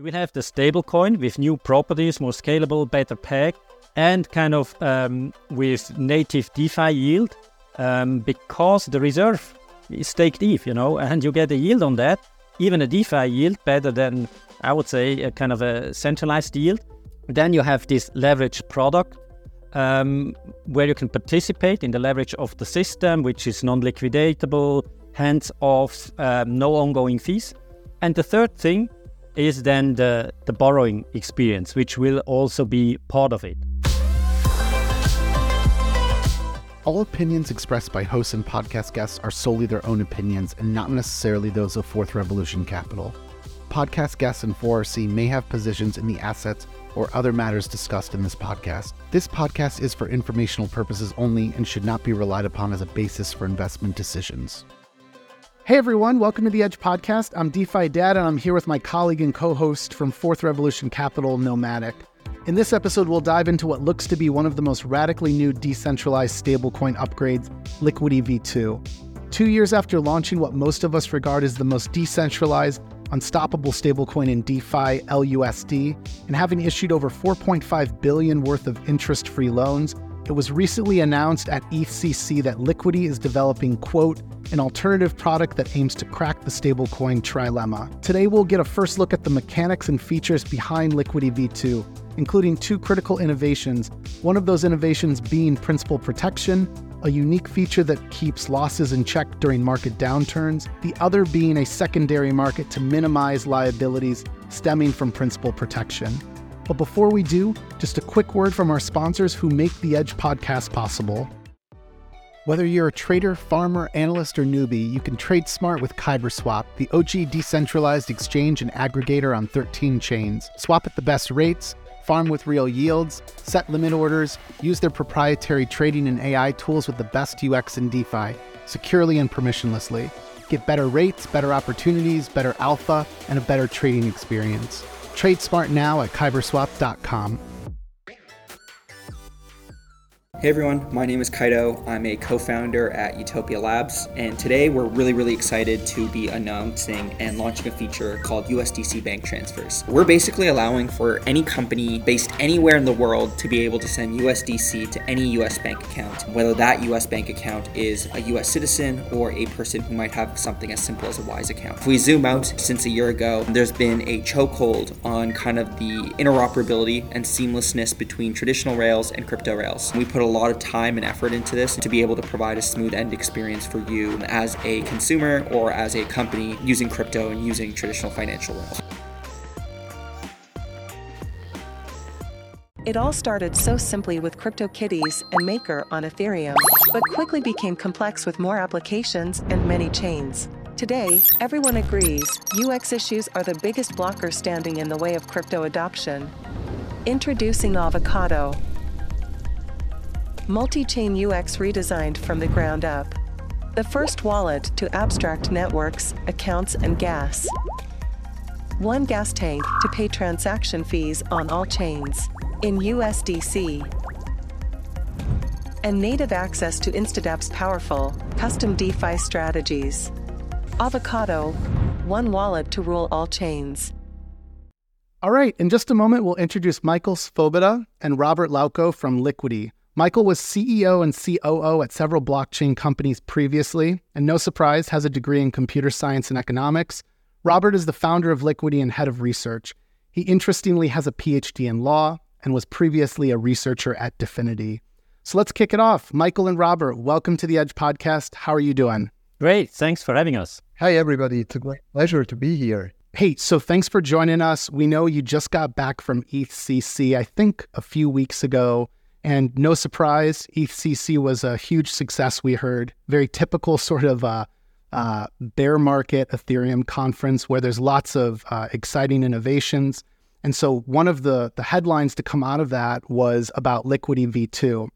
You will have the stablecoin with new properties, more scalable, better peg, and kind of um, with native DeFi yield um, because the reserve is staked ETH, you know, and you get a yield on that, even a DeFi yield better than I would say a kind of a centralized yield. Then you have this leverage product um, where you can participate in the leverage of the system, which is non-liquidatable, hands off, um, no ongoing fees. And the third thing is then the, the borrowing experience, which will also be part of it. All opinions expressed by hosts and podcast guests are solely their own opinions and not necessarily those of Fourth Revolution Capital. Podcast guests and 4RC may have positions in the assets or other matters discussed in this podcast. This podcast is for informational purposes only and should not be relied upon as a basis for investment decisions. Hey everyone, welcome to the Edge Podcast. I'm DeFi Dad and I'm here with my colleague and co host from Fourth Revolution Capital, Nomatic. In this episode, we'll dive into what looks to be one of the most radically new decentralized stablecoin upgrades, Liquity V2. Two years after launching what most of us regard as the most decentralized, unstoppable stablecoin in DeFi, LUSD, and having issued over 4.5 billion worth of interest-free loans, it was recently announced at ETHCC that Liquity is developing, quote, an alternative product that aims to crack the stablecoin trilemma. Today, we'll get a first look at the mechanics and features behind Liquity V2, including two critical innovations, one of those innovations being principal protection, a unique feature that keeps losses in check during market downturns, the other being a secondary market to minimize liabilities stemming from principal protection. But before we do, just a quick word from our sponsors who make the Edge podcast possible. Whether you're a trader, farmer, analyst, or newbie, you can trade smart with KyberSwap, the OG decentralized exchange and aggregator on 13 chains. Swap at the best rates, farm with real yields, set limit orders, use their proprietary trading and AI tools with the best UX in DeFi, securely and permissionlessly. Get better rates, better opportunities, better alpha, and a better trading experience. Trade smart now at kyberswap.com. Hey everyone, my name is Kaito. I'm a co founder at Utopia Labs, and today we're really, really excited to be announcing and launching a feature called USDC Bank Transfers. We're basically allowing for any company based anywhere in the world to be able to send USDC to any US bank account, whether that US bank account is a US citizen or a person who might have something as simple as a Wise account. If we zoom out since a year ago, there's been a chokehold on kind of the interoperability and seamlessness between traditional Rails and crypto Rails. We put a lot of time and effort into this to be able to provide a smooth end experience for you as a consumer or as a company using crypto and using traditional financial rails. It all started so simply with CryptoKitties and Maker on Ethereum, but quickly became complex with more applications and many chains. Today, everyone agrees UX issues are the biggest blocker standing in the way of crypto adoption. Introducing Avocado, multi-chain UX redesigned from the ground up. The first wallet to abstract networks, accounts, and gas. One gas tank to pay transaction fees on all chains in USDC. And native access to Instadapp's powerful, custom DeFi strategies. Avocado, one wallet to rule all chains. All right, in just a moment, we'll introduce Michael Svoboda and Robert Lauko from Liquity. Michael was CEO and COO at several blockchain companies previously, and no surprise, has a degree in computer science and economics. Robert is the founder of Liquity and head of research. He interestingly has a PhD in law and was previously a researcher at Dfinity. So let's kick it off. Michael and Robert, welcome to the Edge podcast. How are you doing? Great. Thanks for having us. Hi, everybody. It's a great pleasure to be here. Hey, so thanks for joining us. We know you just got back from ETHCC, I think a few weeks ago. And no surprise, ETHCC was a huge success, we heard. Very typical sort of uh, uh, bear market Ethereum conference where there's lots of uh, exciting innovations. And so one of the, the headlines to come out of that was about Liquity V2.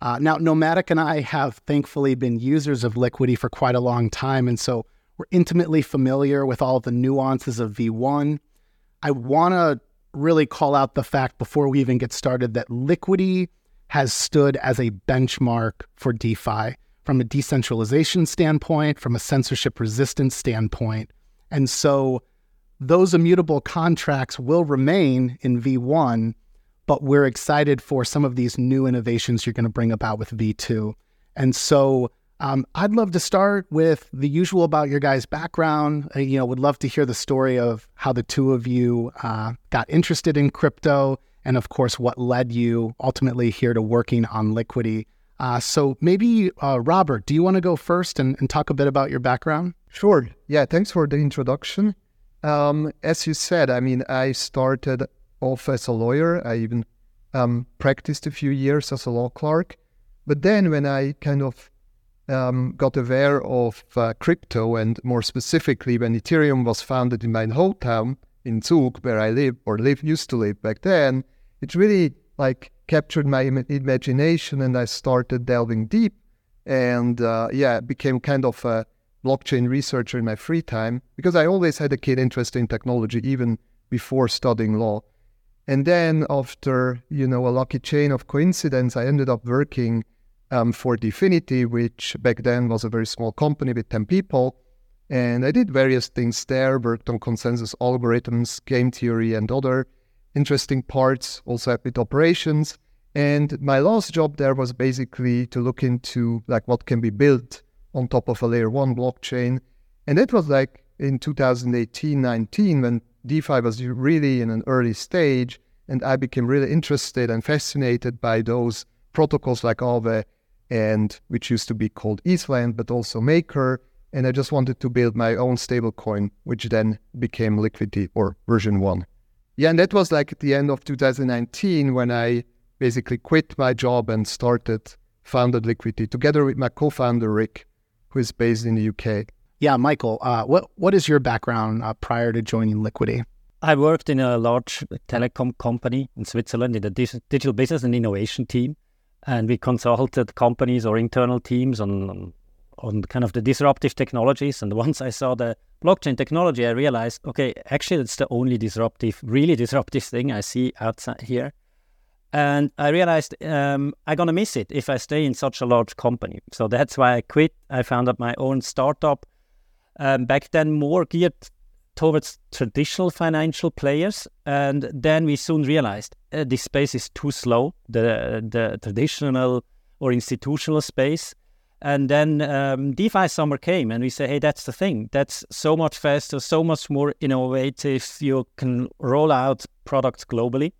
Uh, now, Nomatic and I have thankfully been users of Liquity for quite a long time. And so we're intimately familiar with all the nuances of V1. I want to really call out the fact before we even get started that Liquity has stood as a benchmark for DeFi from a decentralization standpoint, from a censorship resistance standpoint. And so those immutable contracts will remain in V1, but we're excited for some of these new innovations you're going to bring about with V2. And so um, I'd love to start with the usual about your guys' background. Uh, you know, would love to hear the story of how the two of you uh, got interested in crypto, and of course, what led you ultimately here to working on Liquity. Uh, so maybe uh, Robert, do you want to go first and, and, talk a bit about your background? Sure. Yeah. Thanks for the introduction. Um, as you said, I mean, I started off as a lawyer. I even um, practiced a few years as a law clerk. But then when I kind of um, got aware of uh, crypto and more specifically when Ethereum was founded in my hometown in Zug, where I live or live used to live back then, it really like captured my Im- imagination and I started delving deep and uh, yeah, became kind of a blockchain researcher in my free time because I always had a keen interest in technology even before studying law. And then after, you know, a lucky chain of coincidence, I ended up working um, for Dfinity, which back then was a very small company with 10 people. And I did various things there, worked on consensus algorithms, game theory, and other interesting parts, also with operations. And my last job there was basically to look into like what can be built on top of a layer one blockchain. And it was like in 2018, 19, when DeFi was really in an early stage. And I became really interested and fascinated by those protocols like Aave and which used to be called ETHLend, but also Maker. And I just wanted to build my own stablecoin, which then became Liquity or version one. Yeah, and that was like at the end of 2019 when I basically quit my job and started founded Liquity together with my co-founder Rick, who is based in the UK. Yeah, Michael, uh, what what is your background uh, prior to joining Liquity? I worked in a large telecom company in Switzerland in the digital business and innovation team and we consulted companies or internal teams on on kind of the disruptive technologies. And once I saw the blockchain technology, I realized, okay, actually, it's the only disruptive, really disruptive thing I see outside here. And I realized um, I'm gonna miss it if I stay in such a large company. So that's why I quit. I founded my own startup. Um, back then, more geared towards traditional financial players. And then we soon realized uh, this space is too slow, the, the traditional or institutional space. And then um, DeFi summer came, and we say, hey, that's the thing. That's so much faster, so much more innovative. You can roll out products globally.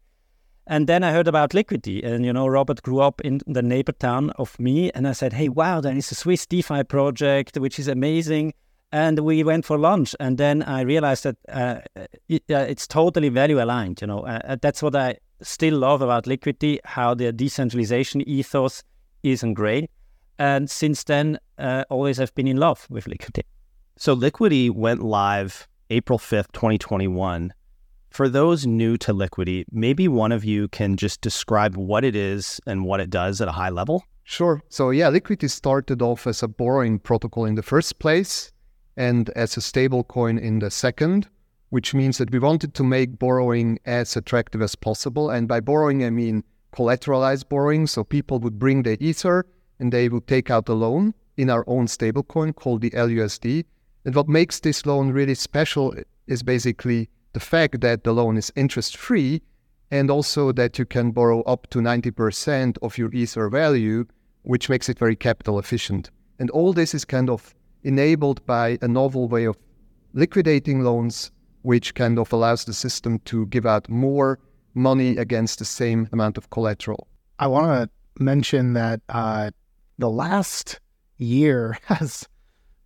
And then I heard about Liquity, and you know, Robert grew up in the neighbor town of me, and I said, "Hey, wow, there is a Swiss DeFi project, which is amazing." and we went for lunch and then i realized that uh, it, uh, it's totally value aligned you know uh, uh, that's what i still love about liquity how the decentralization ethos isn't great and since then uh, always have been in love with liquity so liquity went live april 5th 2021 for those new to liquity maybe one of you can just describe what it is and what it does at a high level Sure. So yeah, Liquity started off as a borrowing protocol in the first place and as a stable coin in the second, which means that we wanted to make borrowing as attractive as possible. And by borrowing, I mean collateralized borrowing. So people would bring their Ether and they will take out a loan in our own stablecoin called the LUSD. And what makes this loan really special is basically the fact that the loan is interest free and also that you can borrow up to 90% of your Ether value, which makes it very capital efficient. And all this is kind of enabled by a novel way of liquidating loans, which kind of allows the system to give out more money against the same amount of collateral. I want to mention that uh, the last year has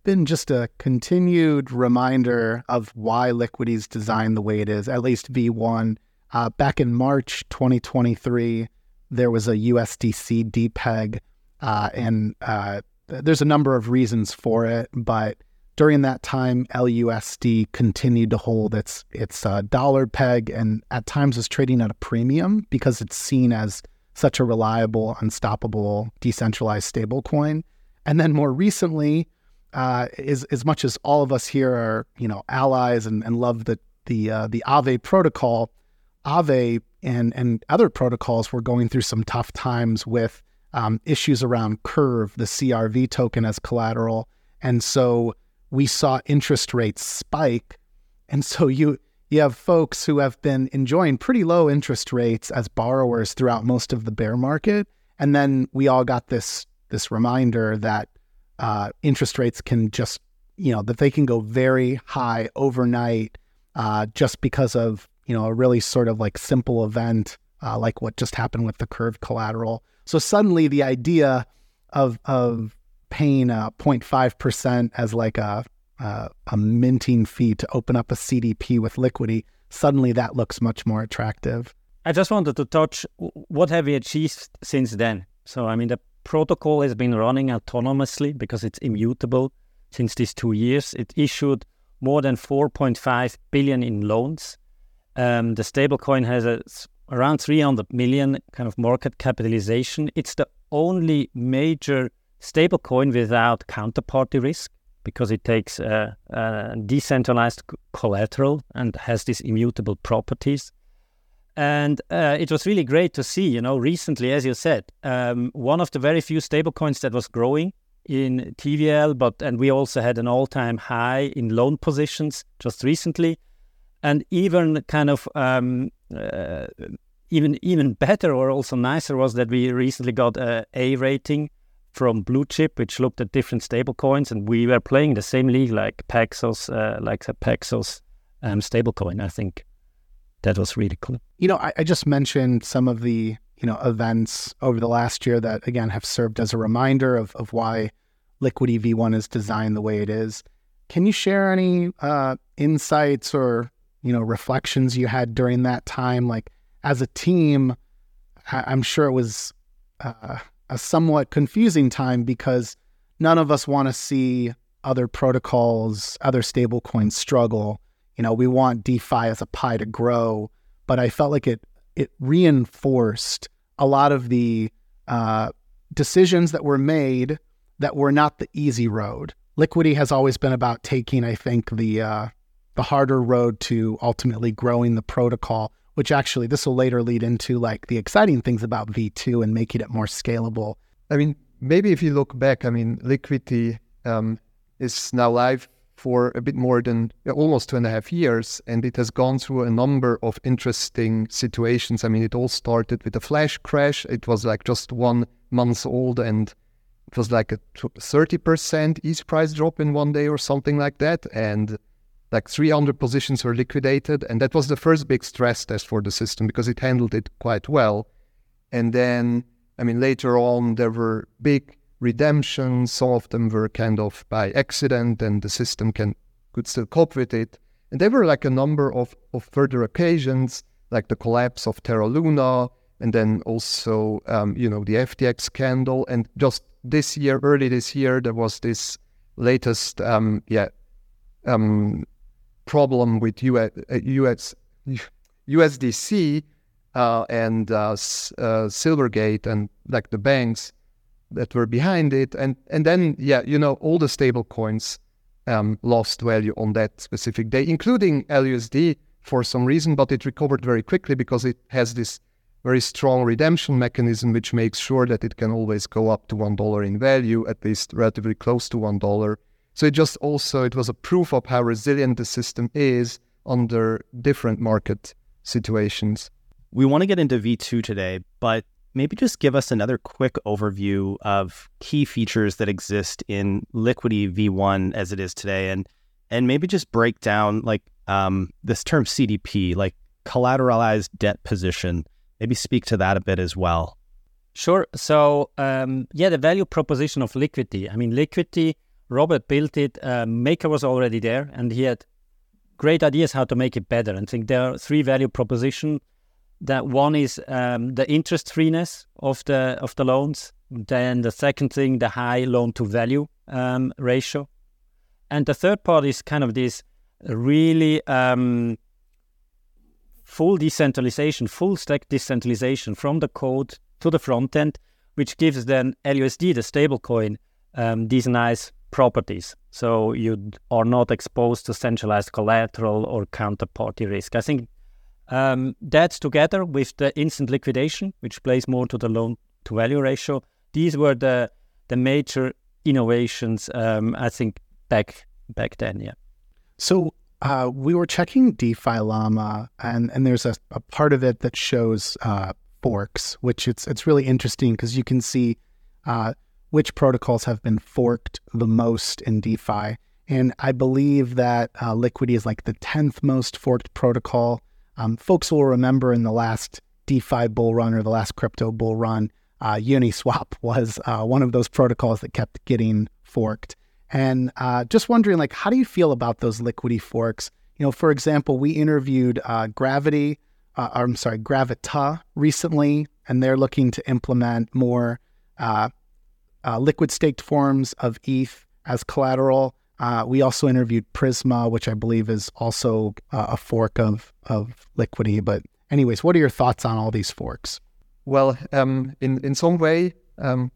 been just a continued reminder of why Liquity is designed the way it is, at least V1. Uh, back in March 2023, there was a USDC DPEG, uh, and uh, there's a number of reasons for it, but during that time, LUSD continued to hold its its uh, dollar peg, and at times was trading at a premium because it's seen as such a reliable, unstoppable, decentralized stablecoin. And then more recently, uh, is as much as all of us here are you know allies and, and love the the uh, the Aave protocol, Aave and and other protocols were going through some tough times with um, issues around Curve, the CRV token as collateral. And so we saw interest rates spike. And so you you have folks who have been enjoying pretty low interest rates as borrowers throughout most of the bear market, and then we all got this this reminder that uh, interest rates can just you know that they can go very high overnight uh, just because of you know a really sort of like simple event uh, like what just happened with the curved collateral. So suddenly the idea of of paying a 0.5 percent as like a uh, a minting fee to open up a CDP with Liquity, suddenly that looks much more attractive. I just wanted to touch what have we achieved since then. So I mean the protocol has been running autonomously because it's immutable since these two years. It issued more than 4.5 billion in loans. Um, the stablecoin has a, around 300 million kind of market capitalization. It's the only major stablecoin without counterparty risk because it takes uh, uh, decentralized collateral and has these immutable properties. And uh, it was really great to see, you know, recently, as you said, um, one of the very few stablecoins that was growing in TVL, but and we also had an all-time high in loan positions just recently, and even kind of um, uh, even even better or also nicer was that we recently got a A rating from Blue Chip, which looked at different stable coins, and we were playing the same league like Paxos, uh, like the Paxos um, stablecoin. I think that was really cool. You know, I, I just mentioned some of the you know events over the last year that again have served as a reminder of of why Liquity V1 is designed the way it is. Can you share any uh, insights or you know reflections you had during that time? Like as a team, I- am sure it was. Uh, a somewhat confusing time because none of us want to see other protocols, other stablecoins struggle. You know, we want DeFi as a pie to grow, but I felt like it it reinforced a lot of the uh, decisions that were made that were not the easy road. Liquity has always been about taking, I think, the uh, the harder road to ultimately growing the protocol which actually this will later lead into like the exciting things about V2 and making it more scalable. I mean, maybe if you look back, I mean, Liquity um, is now live for a bit more than almost two and a half years, and it has gone through a number of interesting situations. I mean, it all started with a flash crash. It was like just one month old, and it was like a 30% ETH price drop in one day or something like that. And like 300 positions were liquidated. And that was the first big stress test for the system because it handled it quite well. And then, I mean, later on, there were big redemptions. Some of them were kind of by accident, and the system can could still cope with it. And there were like a number of, of further occasions, like the collapse of Terra Luna, and then also, um, you know, the FTX scandal. And just this year, early this year, there was this latest, um, yeah, um, problem with US, US USDC uh, and uh, uh, Silvergate and like the banks that were behind it, and and then yeah, you know, all the stable coins um, lost value on that specific day, including LUSD for some reason, but it recovered very quickly because it has this very strong redemption mechanism, which makes sure that it can always go up to one dollar in value, at least relatively close to one dollar so it just also it was a proof of how resilient the system is under different market situations. We want to get into V2 today, but maybe just give us another quick overview of key features that exist in Liquity V1 as it is today, and and maybe just break down like um, this term CDP, like collateralized debt position. Maybe speak to that a bit as well. Sure. So um, yeah, the value proposition of Liquity. I mean, Liquity Robert built it. Uh, Maker was already there, and he had great ideas how to make it better. And I think there are three value propositions. That one is um, the interest freeness of the of the loans. Then the second thing, the high loan to value um, ratio, and the third part is kind of this really um, full decentralization, full stack decentralization from the code to the front end, which gives then LUSD, the stablecoin, um, these nice properties. So you are not exposed to centralized collateral or counterparty risk. I think um, that together with the instant liquidation, which plays more to the loan to value ratio, these were the the major innovations. Um, I think back back then, yeah. So uh, we were checking DeFi Llama, and and there's a, a part of it that shows uh, forks, which it's it's really interesting because you can see uh, which protocols have been forked the most in DeFi. And I believe that uh, Liquity is like the 10th most forked protocol. Um, folks will remember in the last DeFi bull run or the last crypto bull run, uh, Uniswap was uh, one of those protocols that kept getting forked. And uh, just wondering, like, how do you feel about those Liquity forks? You know, for example, we interviewed uh, Gravity, uh, I'm sorry, Gravita recently, and they're looking to implement more uh, liquid staked forms of ETH as collateral. Uh, we also interviewed Prisma, which I believe is also uh, a fork of of Liquity. But anyways, what are your thoughts on all these forks? Well, um, in in some way, um,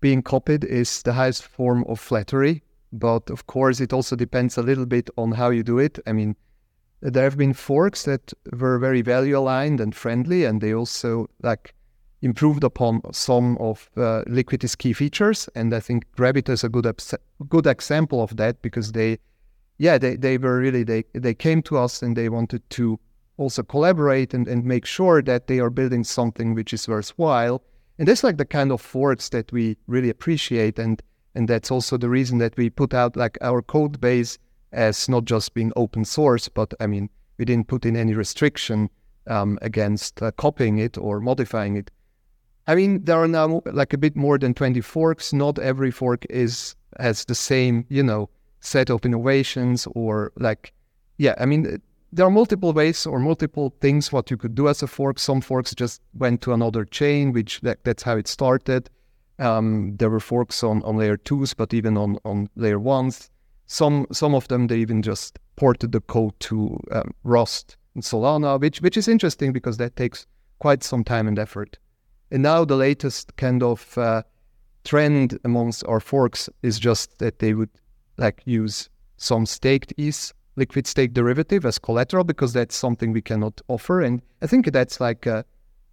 being copied is the highest form of flattery. But of course, it also depends a little bit on how you do it. I mean, there have been forks that were very value aligned and friendly, and they also like improved upon some of uh, Liquity's key features. And I think Gravity is a good good example of that because they, yeah, they, they were really they they came to us and they wanted to also collaborate and, and make sure that they are building something which is worthwhile. And that's like the kind of forks that we really appreciate and and that's also the reason that we put out like our code base as not just being open source, but I mean we didn't put in any restriction um, against uh, copying it or modifying it. I mean, there are now like a bit more than 20 forks. Not every fork is has the same, you know, set of innovations or like, yeah, I mean, there are multiple ways or multiple things what you could do as a fork. Some forks just went to another chain, which that, that's how it started. Um, there were forks on, on layer twos, but even on, on layer ones. Some some of them they even just ported the code to um, Rust and Solana, which which is interesting because that takes quite some time and effort. And now the latest kind of uh, trend amongst our forks is just that they would like use some staked ETH liquid stake derivative as collateral because that's something we cannot offer. And I think that's like a,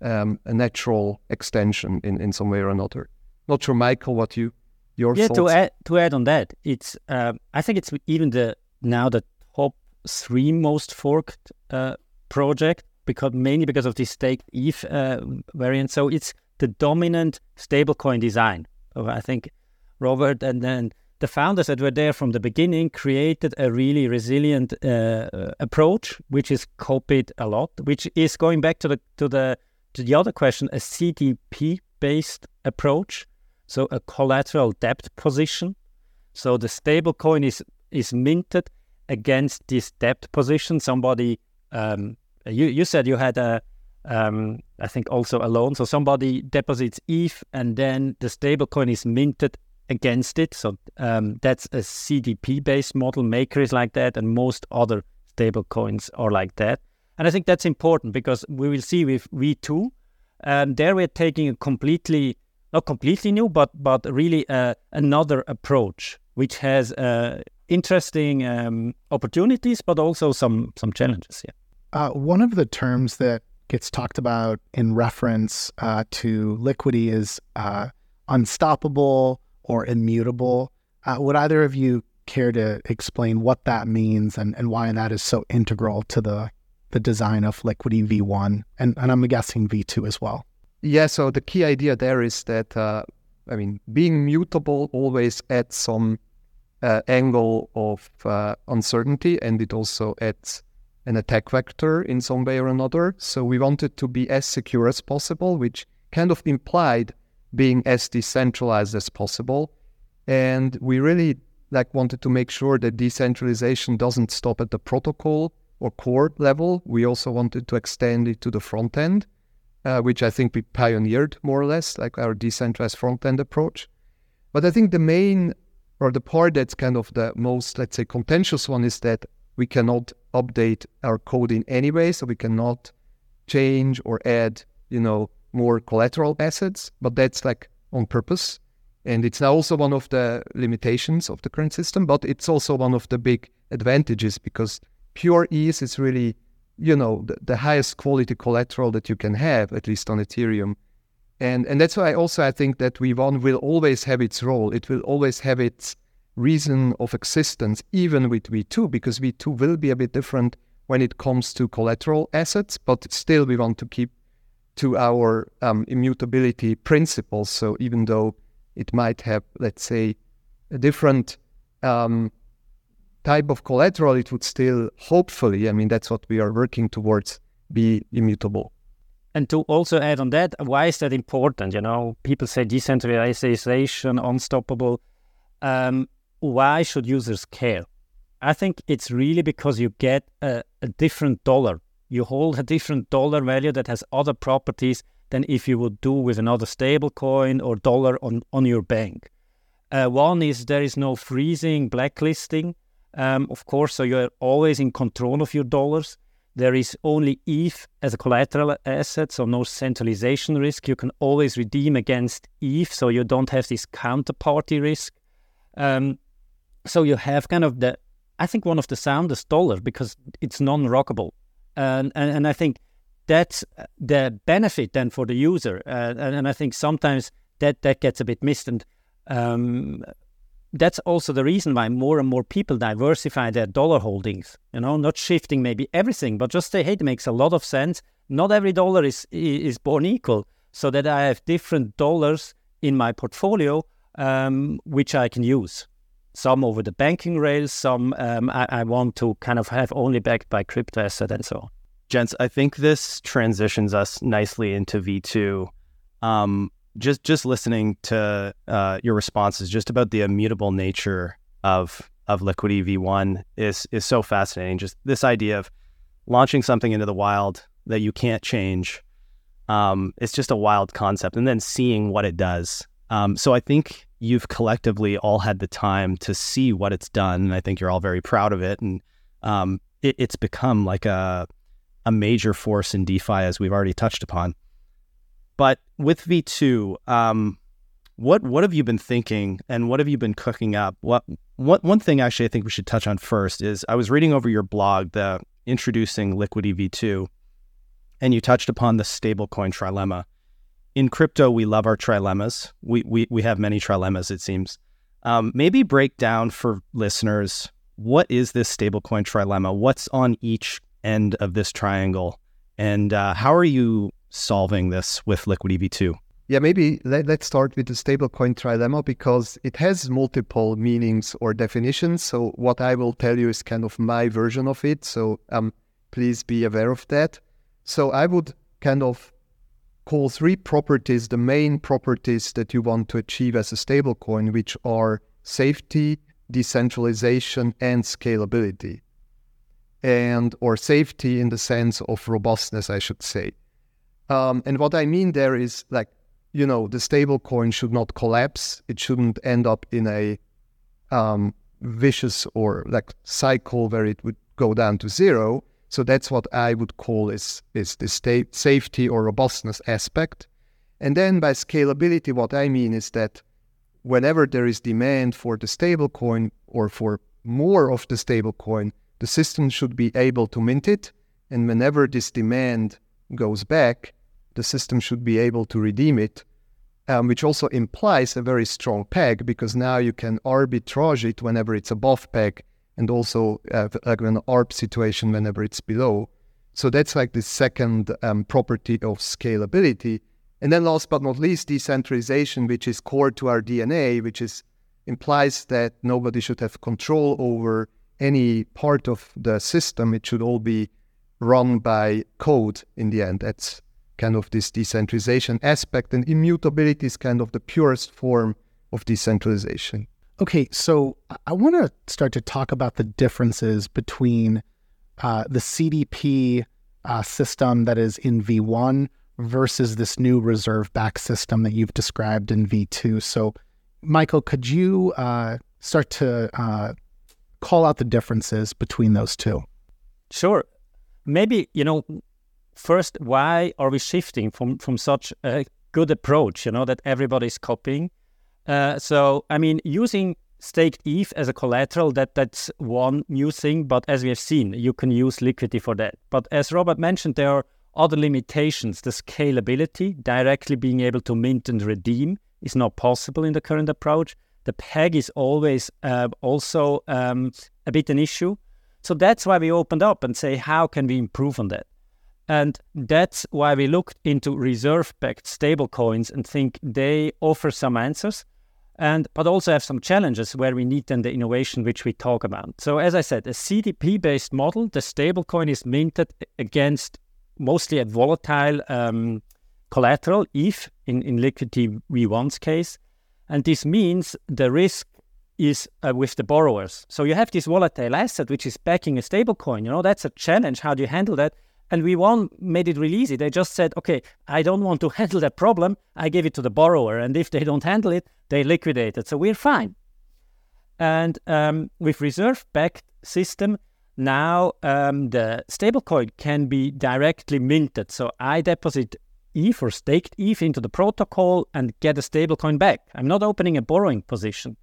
um, a natural extension in, in some way or another. Not sure, Michael, what you your yeah thoughts? to add to add on that, it's um, I think it's even the now the top three most forked uh, project because mainly because of this staked ETH uh, variant. So it's the dominant stablecoin design. I think Robert and then the founders that were there from the beginning created a really resilient uh, approach, which is copied a lot. Which is going back to the to the to the other question, a CDP based approach, so a collateral debt position. So the stablecoin is is minted against this debt position. Somebody um, you you said you had a um, I think also a loan. So somebody deposits ETH and then the stablecoin is minted against it. So um, that's a CDP based model. Maker is like that, and most other stablecoins are like that. And I think that's important because we will see with V2, um, there we're taking a completely, not completely new, but but really uh, another approach, which has uh, interesting um, opportunities, but also some some challenges. Yeah. Uh, one of the terms that gets talked about in reference uh, to Liquity is uh, unstoppable or immutable. Uh, would either of you care to explain what that means and, and why that is so integral to the the design of Liquity V1 and, and I'm guessing V2 as well? Yeah, so the key idea there is that, uh, I mean, being mutable always adds some uh, angle of uncertainty and it also adds an attack vector in some way or another. So we wanted to be as secure as possible, which kind of implied being as decentralized as possible. And we really like wanted to make sure that decentralization doesn't stop at the protocol or core level. We also wanted to extend it to the front end, uh, which I think we pioneered more or less, like our decentralized front end approach. But I think the main or the part that's kind of the most, let's say, contentious one is that we cannot update our coding anyway, so we cannot change or add, you know, more collateral assets, but that's like on purpose. And it's now also one of the limitations of the current system, but it's also one of the big advantages because pure ETH is really, you know, the, the highest quality collateral that you can have, at least on Ethereum. And and that's why also I think that V1 will always have its role. It will always have its reason of existence even with V2 because V2 will be a bit different when it comes to collateral assets, but still we want to keep to our um, immutability principles. So even though it might have, let's say, a different um, type of collateral, it would still, hopefully, I mean, that's what we are working towards, be immutable. And to also add on that, why is that important? You know, people say decentralization, unstoppable. Um, why should users care? I think it's really because you get a, a different dollar. You hold a different dollar value that has other properties than if you would do with another stable coin or dollar on, on your bank. Uh, one is there is no freezing, blacklisting, um, of course, so you're always in control of your dollars. There is only ETH as a collateral asset, so no centralization risk. You can always redeem against ETH, so you don't have this counterparty risk. Um, so you have kind of the, I think, one of the soundest dollars because it's non-rockable, and, and and I think that's the benefit then for the user, uh, and, and I think sometimes that that gets a bit missed and. Um, that's also the reason why more and more people diversify their dollar holdings. You know, not shifting maybe everything, but just say, hey, it makes a lot of sense. Not every dollar is is born equal, so that I have different dollars in my portfolio, um, which I can use. Some over the banking rails, some um, I, I, want to kind of have only backed by crypto asset and so on. Gents, I think this transitions us nicely into V2. Um, just just listening to uh, your responses just about the immutable nature of of Liquity V1 is is so fascinating. Just this idea of launching something into the wild that you can't change. Um, it's just a wild concept, and then seeing what it does. Um, so I think you've collectively all had the time to see what it's done, and I think you're all very proud of it. And um, it, it's become like a a major force in DeFi, as we've already touched upon. But with V2, um, what what have you been thinking and what have you been cooking up? What what one thing actually I think we should touch on first is I was reading over your blog, the introducing Liquity V2, and you touched upon the stablecoin trilemma. In crypto, we love our trilemmas. We we we have many trilemmas, it seems. Um, maybe break down for listeners what is this stablecoin trilemma? What's on each end of this triangle, and uh, how are you solving this with Liquity V2? Yeah, maybe let, us start with the stablecoin trilemma because it has multiple meanings or definitions. So what I will tell you is kind of my version of it. So um, please be aware of that. So I would kind of call three properties the main properties that you want to achieve as a stablecoin, which are safety, decentralization, and scalability. And or safety in the sense of robustness, I should say. Um, and what I mean there is like, you know, the stablecoin should not collapse. It shouldn't end up in a um, vicious or like cycle where it would go down to zero. So that's what I would call is is the sta- safety or robustness aspect. And then by scalability, what I mean is that whenever there is demand for the stable coin or for more of the stable coin, the system should be able to mint it. And whenever this demand goes back, the system should be able to redeem it, um, which also implies a very strong peg because now you can arbitrage it whenever it's above peg and also uh, like an ARB situation whenever it's below. So that's like the second um, property of scalability. And then last but not least, decentralization, which is core to our DNA, which is implies that nobody should have control over any part of the system. It should all be run by code in the end. That's kind of this decentralization aspect, and immutability is kind of the purest form of decentralization. Okay, so I want to start to talk about the differences between uh, the CDP uh, system that is in V1 versus this new reserve back system that you've described in V2. So, Michael, could you uh, start to uh, call out the differences between those two? Sure. Maybe, you know, first, why are we shifting from from such a good approach? You know that everybody's copying. Uh, so I mean, using staked ETH as a collateral that that's one new thing. But as we have seen, you can use liquidity for that. But as Robert mentioned, there are other limitations. The scalability, directly being able to mint and redeem, is not possible in the current approach. the peg is always uh, also um, a bit an issue. So that's why we opened up and say, how can we improve on that? And that's why we looked into reserve-backed stablecoins and think they offer some answers, and but also have some challenges where we need then the innovation which we talk about. So as I said, a CDP-based model, the stablecoin is minted against mostly a volatile um, collateral, ETH in, in Liquity V1's case. And this means the risk is uh, with the borrowers. So you have this volatile asset which is backing a stablecoin. You know, that's a challenge. How do you handle that? And V1 made it really easy. They just said, okay, I don't want to handle that problem. I give it to the borrower. And if they don't handle it, they liquidate it. So we're fine. And um, with reserve backed system, now um, the stablecoin can be directly minted. So I deposit ETH or staked ETH into the protocol and get a stablecoin back. I'm not opening a borrowing position.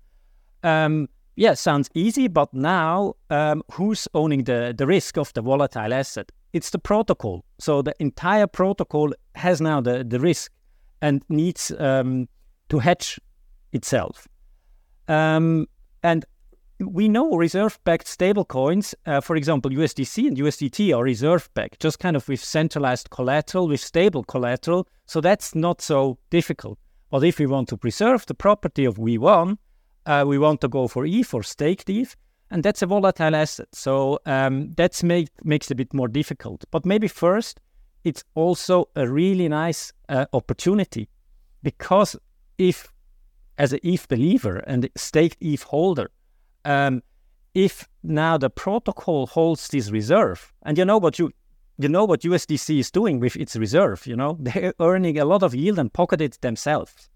Um, yeah, sounds easy, but now um, who's owning the, the risk of the volatile asset? It's the protocol. So the entire protocol has now the, the risk and needs um, to hedge itself. Um, and we know reserve-backed stablecoins, uh, for example, USDC and USDT are reserve-backed, just kind of with centralized collateral, with stable collateral. So that's not so difficult. But if we want to preserve the property of V1, uh, we want to go for ETH or staked ETH, and that's a volatile asset. So um, that's make, makes it a bit more difficult. But maybe first, it's also a really nice uh, opportunity because if, as an ETH believer and staked ETH holder, um, if now the protocol holds this reserve, and you know what you you know what USDC is doing with its reserve, you know they're earning a lot of yield and pocket it themselves.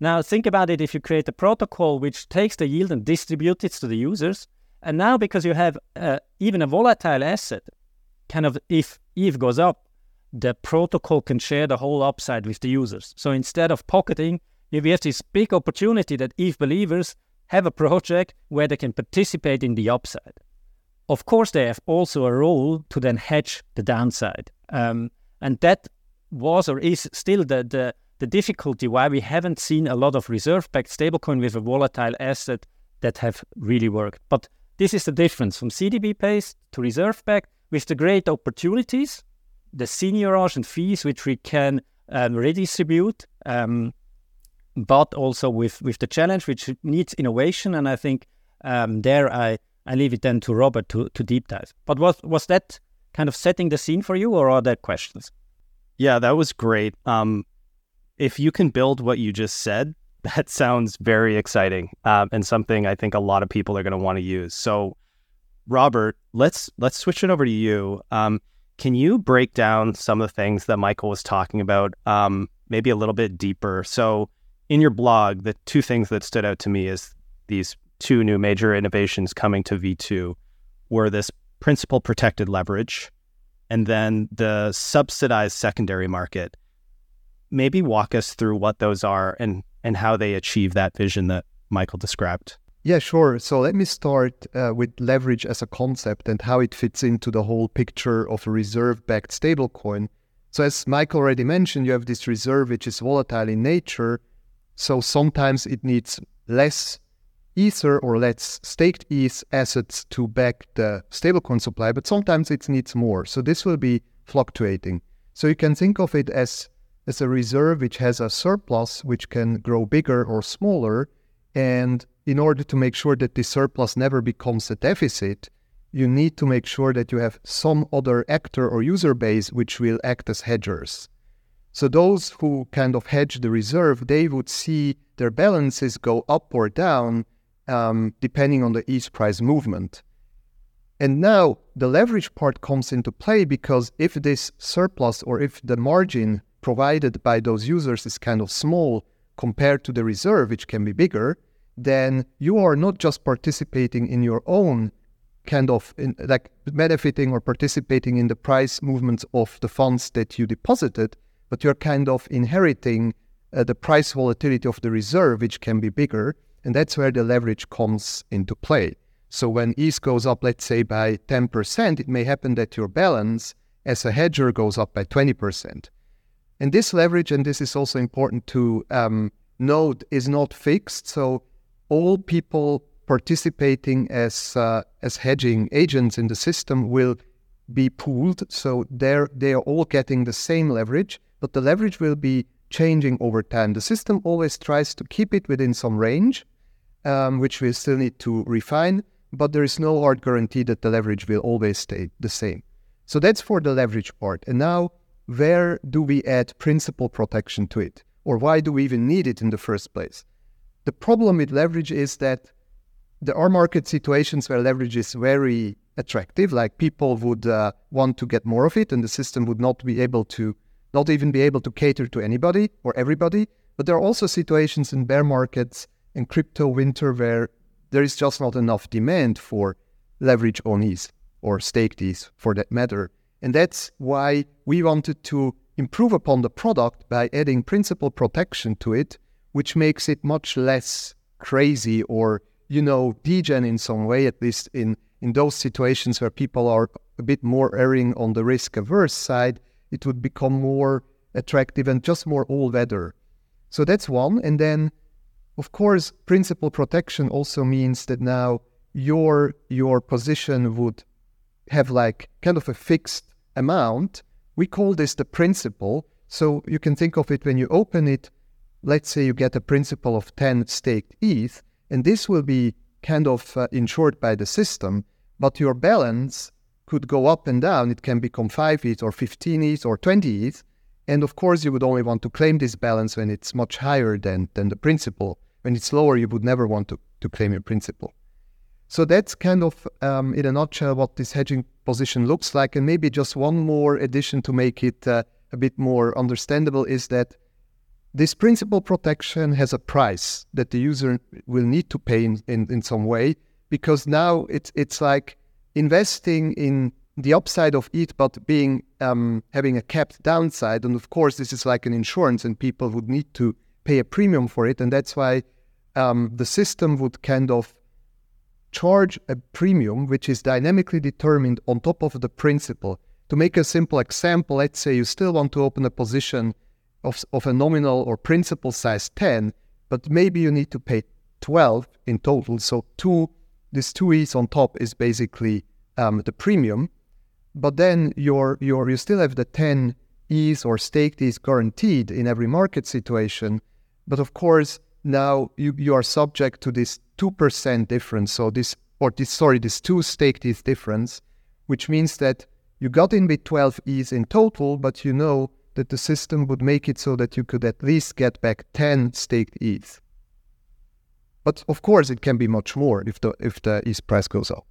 Now, think about it if you create a protocol which takes the yield and distributes it to the users. And now, because you have uh, even a volatile asset, kind of if ETH goes up, the protocol can share the whole upside with the users. So instead of pocketing, we have this big opportunity that ETH believers have a project where they can participate in the upside. Of course, they have also a role to then hedge the downside. Um, and that was or is still the, the the difficulty why we haven't seen a lot of reserve-backed stablecoin with a volatile asset that have really worked. But this is the difference from CDP-based to reserve-backed with the great opportunities, the seigniorage and fees which we can um, redistribute, um, but also with, with the challenge which needs innovation. And I think um, there I, I leave it then to Robert to, to deep dive. But was, was that kind of setting the scene for you or are there questions? Yeah, that was great. Um, if you can build what you just said, that sounds very exciting um, and something I think a lot of people are going to want to use. So, Robert, let's let's switch it over to you. Um, can you break down some of the things that Michael was talking about, um, maybe a little bit deeper? So, in your blog, the two things that stood out to me is these two new major innovations coming to V2 were this principal protected leverage and then the subsidized secondary market maybe walk us through what those are and and how they achieve that vision that Michael described. Yeah, sure. So let me start uh, with leverage as a concept and how it fits into the whole picture of a reserve-backed stablecoin. So as Michael already mentioned, you have this reserve which is volatile in nature. So sometimes it needs less ether or less staked ETH assets to back the stablecoin supply, but sometimes it needs more. So this will be fluctuating. So you can think of it as as a reserve which has a surplus which can grow bigger or smaller. And in order to make sure that this surplus never becomes a deficit, you need to make sure that you have some other actor or user base which will act as hedgers. So those who kind of hedge the reserve, they would see their balances go up or down um, depending on the ETH price movement. And now the leverage part comes into play because if this surplus or if the margin provided by those users is kind of small compared to the reserve, which can be bigger, then you are not just participating in your own kind of in, like benefiting or participating in the price movements of the funds that you deposited, but you're kind of inheriting uh, the price volatility of the reserve, which can be bigger. And that's where the leverage comes into play. So when ETH goes up, let's say by 10%, it may happen that your balance as a hedger goes up by 20%. And this leverage, and this is also important to um, note, is not fixed. So all people participating as uh, as hedging agents in the system will be pooled. So they're they are all getting the same leverage, but the leverage will be changing over time. The system always tries to keep it within some range, um, which we still need to refine. But there is no hard guarantee that the leverage will always stay the same. So that's for the leverage part. And now, where do we add principal protection to it? Or why do we even need it in the first place? The problem with leverage is that there are market situations where leverage is very attractive, like people would uh, want to get more of it, and the system would not be able to, not even be able to cater to anybody or everybody. But there are also situations in bear markets and crypto winter where there is just not enough demand for leverage on ETH or staked ETH for that matter. And that's why we wanted to improve upon the product by adding principal protection to it, which makes it much less crazy or, you know, degen in some way, at least in in those situations where people are a bit more erring on the risk averse side, it would become more attractive and just more all weather. So that's one. And then, of course, principal protection also means that now your your position would have like kind of a fixed amount. We call this the principal. So you can think of it when you open it. Let's say you get a principal of 10 staked ETH, and this will be kind of uh, insured by the system but your balance could go up and down. It can become 5 ETH or 15 ETH or 20 ETH. And of course, you would only want to claim this balance when it's much higher than, than the principal. When it's lower, you would never want to, to claim your principal. So that's kind of, um, in a nutshell, what this hedging position looks like. And maybe just one more addition to make it uh, a bit more understandable is that this principal protection has a price that the user will need to pay in, in, in some way because now it's it's like investing in the upside of it, but being um, having a capped downside. And of course, this is like an insurance, and people would need to pay a premium for it, and that's why um, the system would kind of charge a premium, which is dynamically determined on top of the principal. To make a simple example, let's say you still want to open a position of, of a nominal or principal size 10, but maybe you need to pay 12 in total. So two this two E's on top is basically um, the premium, but then you still have the 10 E's or staked ETH guaranteed in every market situation. But of course, now you, you are subject to this 2% difference. So this, or this, sorry, this two staked ETH difference, which means that you got in with 12 E's in total, but you know that the system would make it so that you could at least get back 10 staked ETH. But of course, it can be much more if the if the ETH price goes up.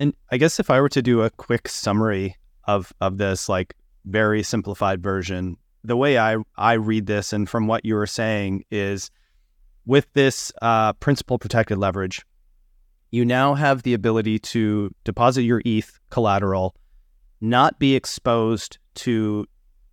And I guess if I were to do a quick summary of of this, like very simplified version, the way I I read this and from what you were saying is, with this uh, principal protected leverage, you now have the ability to deposit your ETH collateral, not be exposed to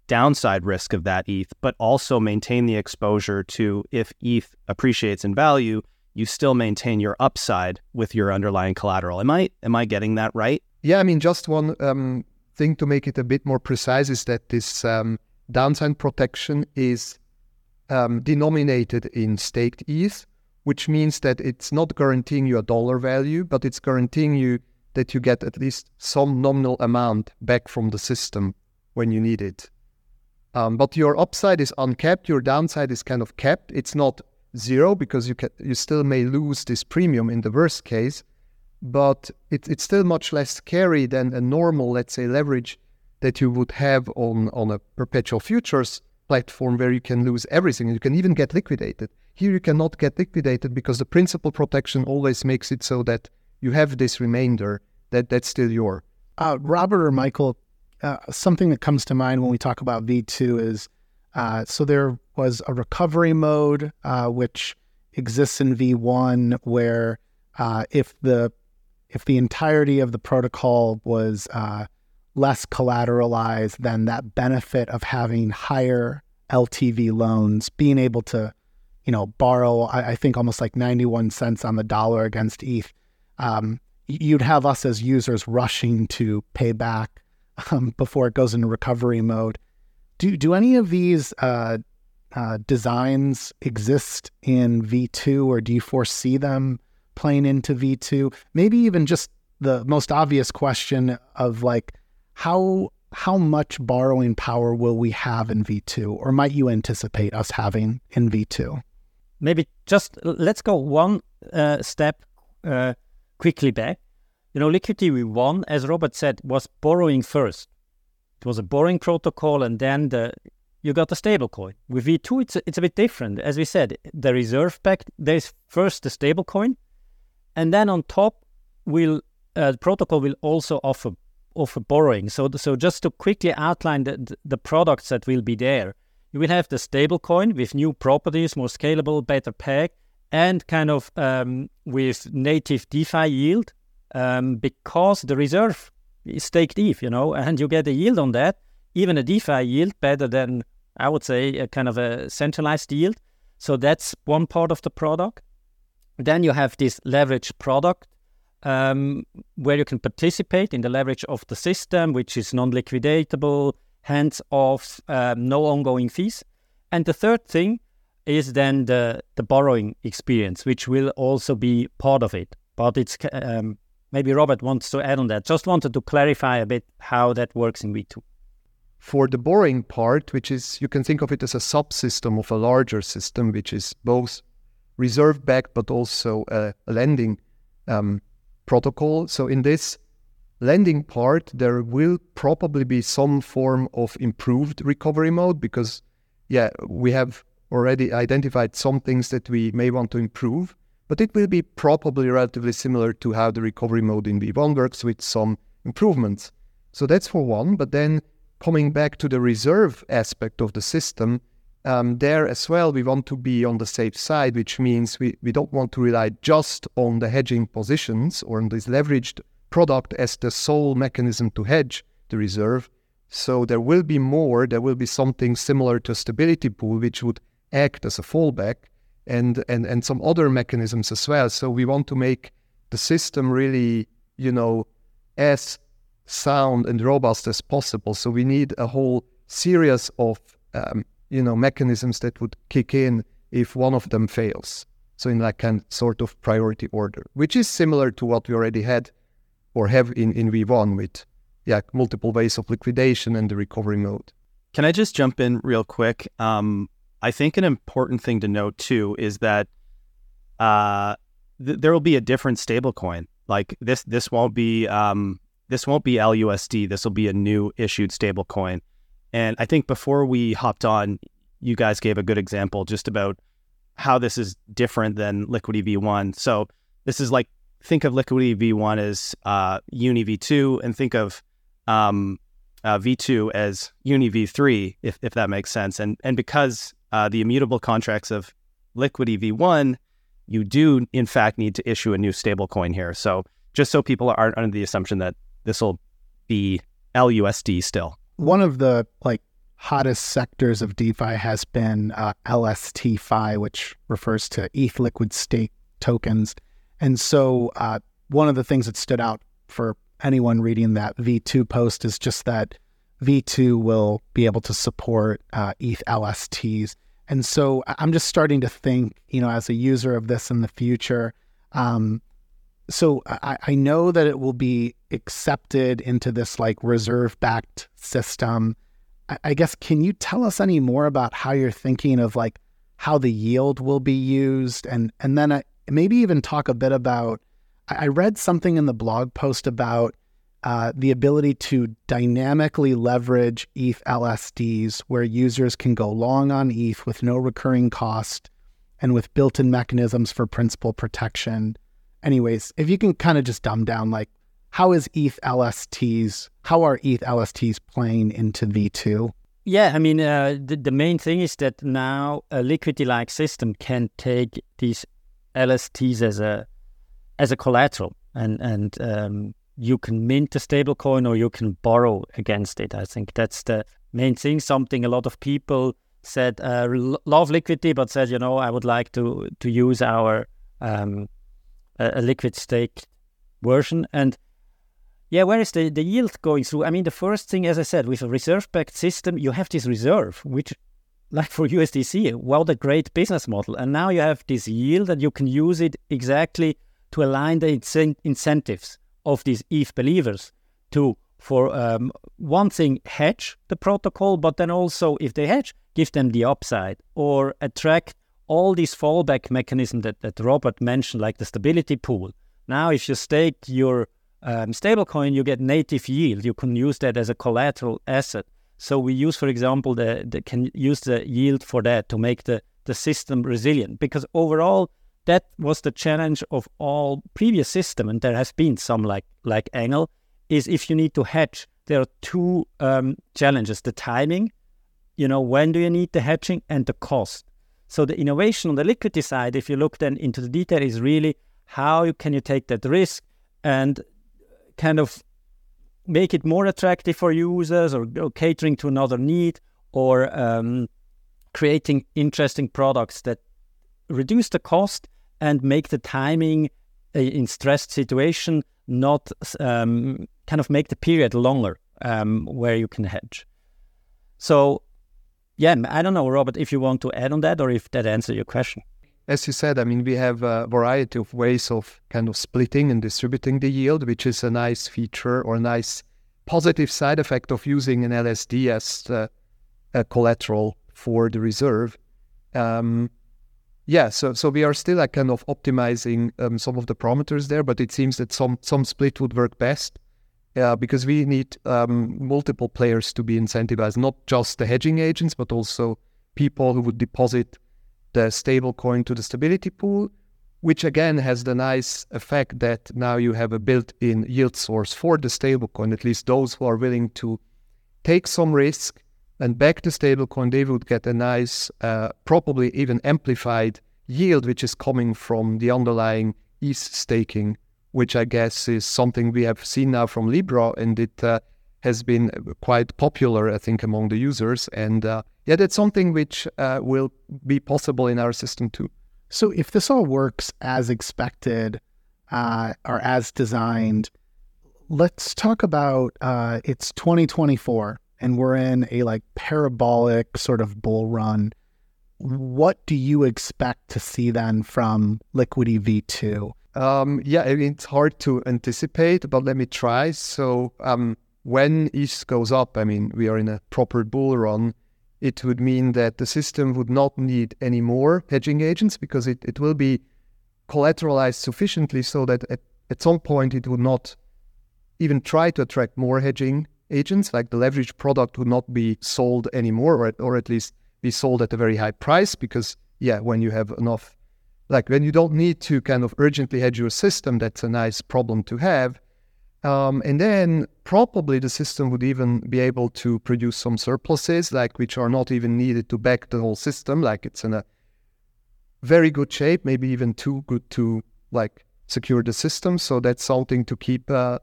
downside risk of that ETH, but also maintain the exposure to if ETH appreciates in value, you still maintain your upside with your underlying collateral. Am I am I getting that right? Yeah, I mean, just one um, thing to make it a bit more precise is that this um, downside protection is um, denominated in staked ETH, which means that it's not guaranteeing you a dollar value, but it's guaranteeing you that you get at least some nominal amount back from the system when you need it. Um, but your upside is uncapped, your downside is kind of capped. It's not zero because you you still may lose this premium in the worst case, but it, it's still much less scary than a normal, let's say, leverage that you would have on on a perpetual futures platform where you can lose everything. You can even get liquidated. Here you cannot get liquidated because the principal protection always makes it so that you have this remainder that that's still your. Uh, Robert or Michael, uh, something that comes to mind when we talk about V2 is uh, so there was a recovery mode, uh, which exists in V1, where uh, if the if the entirety of the protocol was uh, less collateralized, than that benefit of having higher LTV loans, being able to, you know, borrow, I, I think almost like 91 cents on the dollar against ETH, um, you'd have us as users rushing to pay back um, before it goes into recovery mode. Do do any of these uh, uh, designs exist in V2, or do you foresee them playing into V2? Maybe even just the most obvious question of like how how much borrowing power will we have in V2, or might you anticipate us having in V2? Maybe just let's go one uh, step uh, quickly back. You know, Liquity V1, as Robert said, was borrowing first. It was a borrowing protocol, and then the you got a stablecoin. With V2, it's a, it's a bit different. As we said, the reserve backed, there's first the stablecoin, and then on top, will uh, the protocol will also offer offer borrowing. So, so just to quickly outline the, the products that will be there, you will have the stablecoin with new properties, more scalable, better peg, and kind of um, with native DeFi yield um, because the reserve is staked ETH, you know, and you get a yield on that, even a DeFi yield better than I would say a kind of a centralized yield. So that's one part of the product. Then you have this leverage product um, where you can participate in the leverage of the system, which is non-liquidatable, hands off, um, no ongoing fees. And the third thing is then the the borrowing experience, which will also be part of it. But it's um, maybe Robert wants to add on that. Just wanted to clarify a bit how that works in V2. For the borrowing part, which is you can think of it as a subsystem of a larger system, which is both reserve backed but also a lending um, protocol. So in this lending part, there will probably be some form of improved recovery mode because, yeah, we have already identified some things that we may want to improve, but it will be probably relatively similar to how the recovery mode in V1 works with some improvements. So that's for one. But then coming back to the reserve aspect of the system, um, there as well, we want to be on the safe side, which means we, we don't want to rely just on the hedging positions or on this leveraged product as the sole mechanism to hedge the reserve. So there will be more, there will be something similar to a stability pool, which would act as a fallback and, and, and some other mechanisms as well. So we want to make the system really, you know, as sound and robust as possible. So we need a whole series of um, you know mechanisms that would kick in if one of them fails. So in like kind sort of priority order, which is similar to what we already had or have in, in V1 with yeah multiple ways of liquidation and the recovery mode. Can I just jump in real quick? Um, I think an important thing to note too is that uh, th- there will be a different stablecoin. Like this, this won't be um, this won't be LUSD. This will be a new issued stablecoin. And I think before we hopped on, you guys gave a good example just about how this is different than Liquity V1. So this is like think of Liquity V1 as uh, Uni V2, and think of um, uh, V2 as Uni V3, if if that makes sense. And and because uh, the immutable contracts of Liquity V1, you do in fact need to issue a new stablecoin here. So just so people aren't under the assumption that this will be LUSD still one of the like hottest sectors of DeFi has been uh, LSTFi, which refers to ETH liquid state tokens. And so, uh, one of the things that stood out for anyone reading that V2 post is just that V2 will be able to support uh, ETH LSTs. And so, I'm just starting to think, you know, as a user of this in the future, um, so I, I know that it will be accepted into this like reserve backed system. I, I guess, can you tell us any more about how you're thinking of like how the yield will be used? And, and then I, maybe even talk a bit about, I, I read something in the blog post about uh, the ability to dynamically leverage ETH LSDs where users can go long on ETH with no recurring cost and with built in mechanisms for principal protection anyways, if you can kind of just dumb down like how is ETH LSTs, how are ETH LSTs playing into V2? Yeah, I mean, uh, the, the main thing is that now a Liquity-like system can take these LSTs as a as a collateral, and and um, you can mint a stablecoin or you can borrow against it. I think that's the main thing. Something a lot of people said uh, love Liquity, but said you know I would like to to use our um, a, a liquid stake version. And yeah, where is the, the yield going through? I mean, the first thing, as I said, with a reserve backed system, you have this reserve, which like for USDC, what a great business model. And now you have this yield and you can use it exactly to align the incent- incentives of these ETH believers to, for um, one thing, hedge the protocol, but then also, if they hedge, give them the upside or attract all these fallback mechanisms that, that Robert mentioned, like the stability pool. Now, if you stake your um, stablecoin, you get native yield. You can use that as a collateral asset. So we use, for example, the, the can use the yield for that to make the, the system resilient. Because overall, that was the challenge of all previous system, and there has been some like like Angle, is if you need to hedge, there are two um, challenges: the timing, you know, when do you need the hedging, and the cost. So the innovation on the Liquity side, if you look then into the detail, is really how can you take that risk and kind of make it more attractive for users or, or catering to another need or um, creating interesting products that reduce the cost and make the timing in stressed situation not um, kind of make the period longer um, where you can hedge. So, yeah, I don't know, Robert, if you want to add on that or if that answers your question. As you said, I mean, we have a variety of ways of kind of splitting and distributing the yield, which is a nice feature or a nice positive side effect of using an LSD as uh, a collateral for the reserve. Um, yeah, so so we are still like kind of optimizing um, some of the parameters there, but it seems that some some split would work best. Uh, because we need um, multiple players to be incentivized, not just the hedging agents, but also people who would deposit the stable coin to the stability pool, which again has the nice effect that now you have a built-in yield source for the stable coin. At least those who are willing to take some risk and back the stablecoin, they would get a nice, uh, probably even amplified yield, which is coming from the underlying ETH staking, which I guess is something we have seen now from Lybra, and it uh, has been quite popular, I think, among the users. And uh, yeah, that's something which uh, will be possible in our system too. So if this all works as expected uh, or as designed, let's talk about uh, it's 2024 and we're in a like parabolic sort of bull run, what do you expect to see then from Liquity V2? Um, yeah, I mean, it's hard to anticipate, but let me try. So, um, when ETH goes up, I mean, we are in a proper bull run. It would mean that the system would not need any more hedging agents because it, it will be collateralized sufficiently so that at, at some point it would not even try to attract more hedging agents, like the leverage product would not be sold anymore, or, or at least be sold at a very high price because, yeah, when you have enough, like when you don't need to kind of urgently hedge your system, that's a nice problem to have. Um, and then probably the system would even be able to produce some surpluses, like which are not even needed to back the whole system. Like it's in a very good shape, maybe even too good to like secure the system. So that's something to keep uh,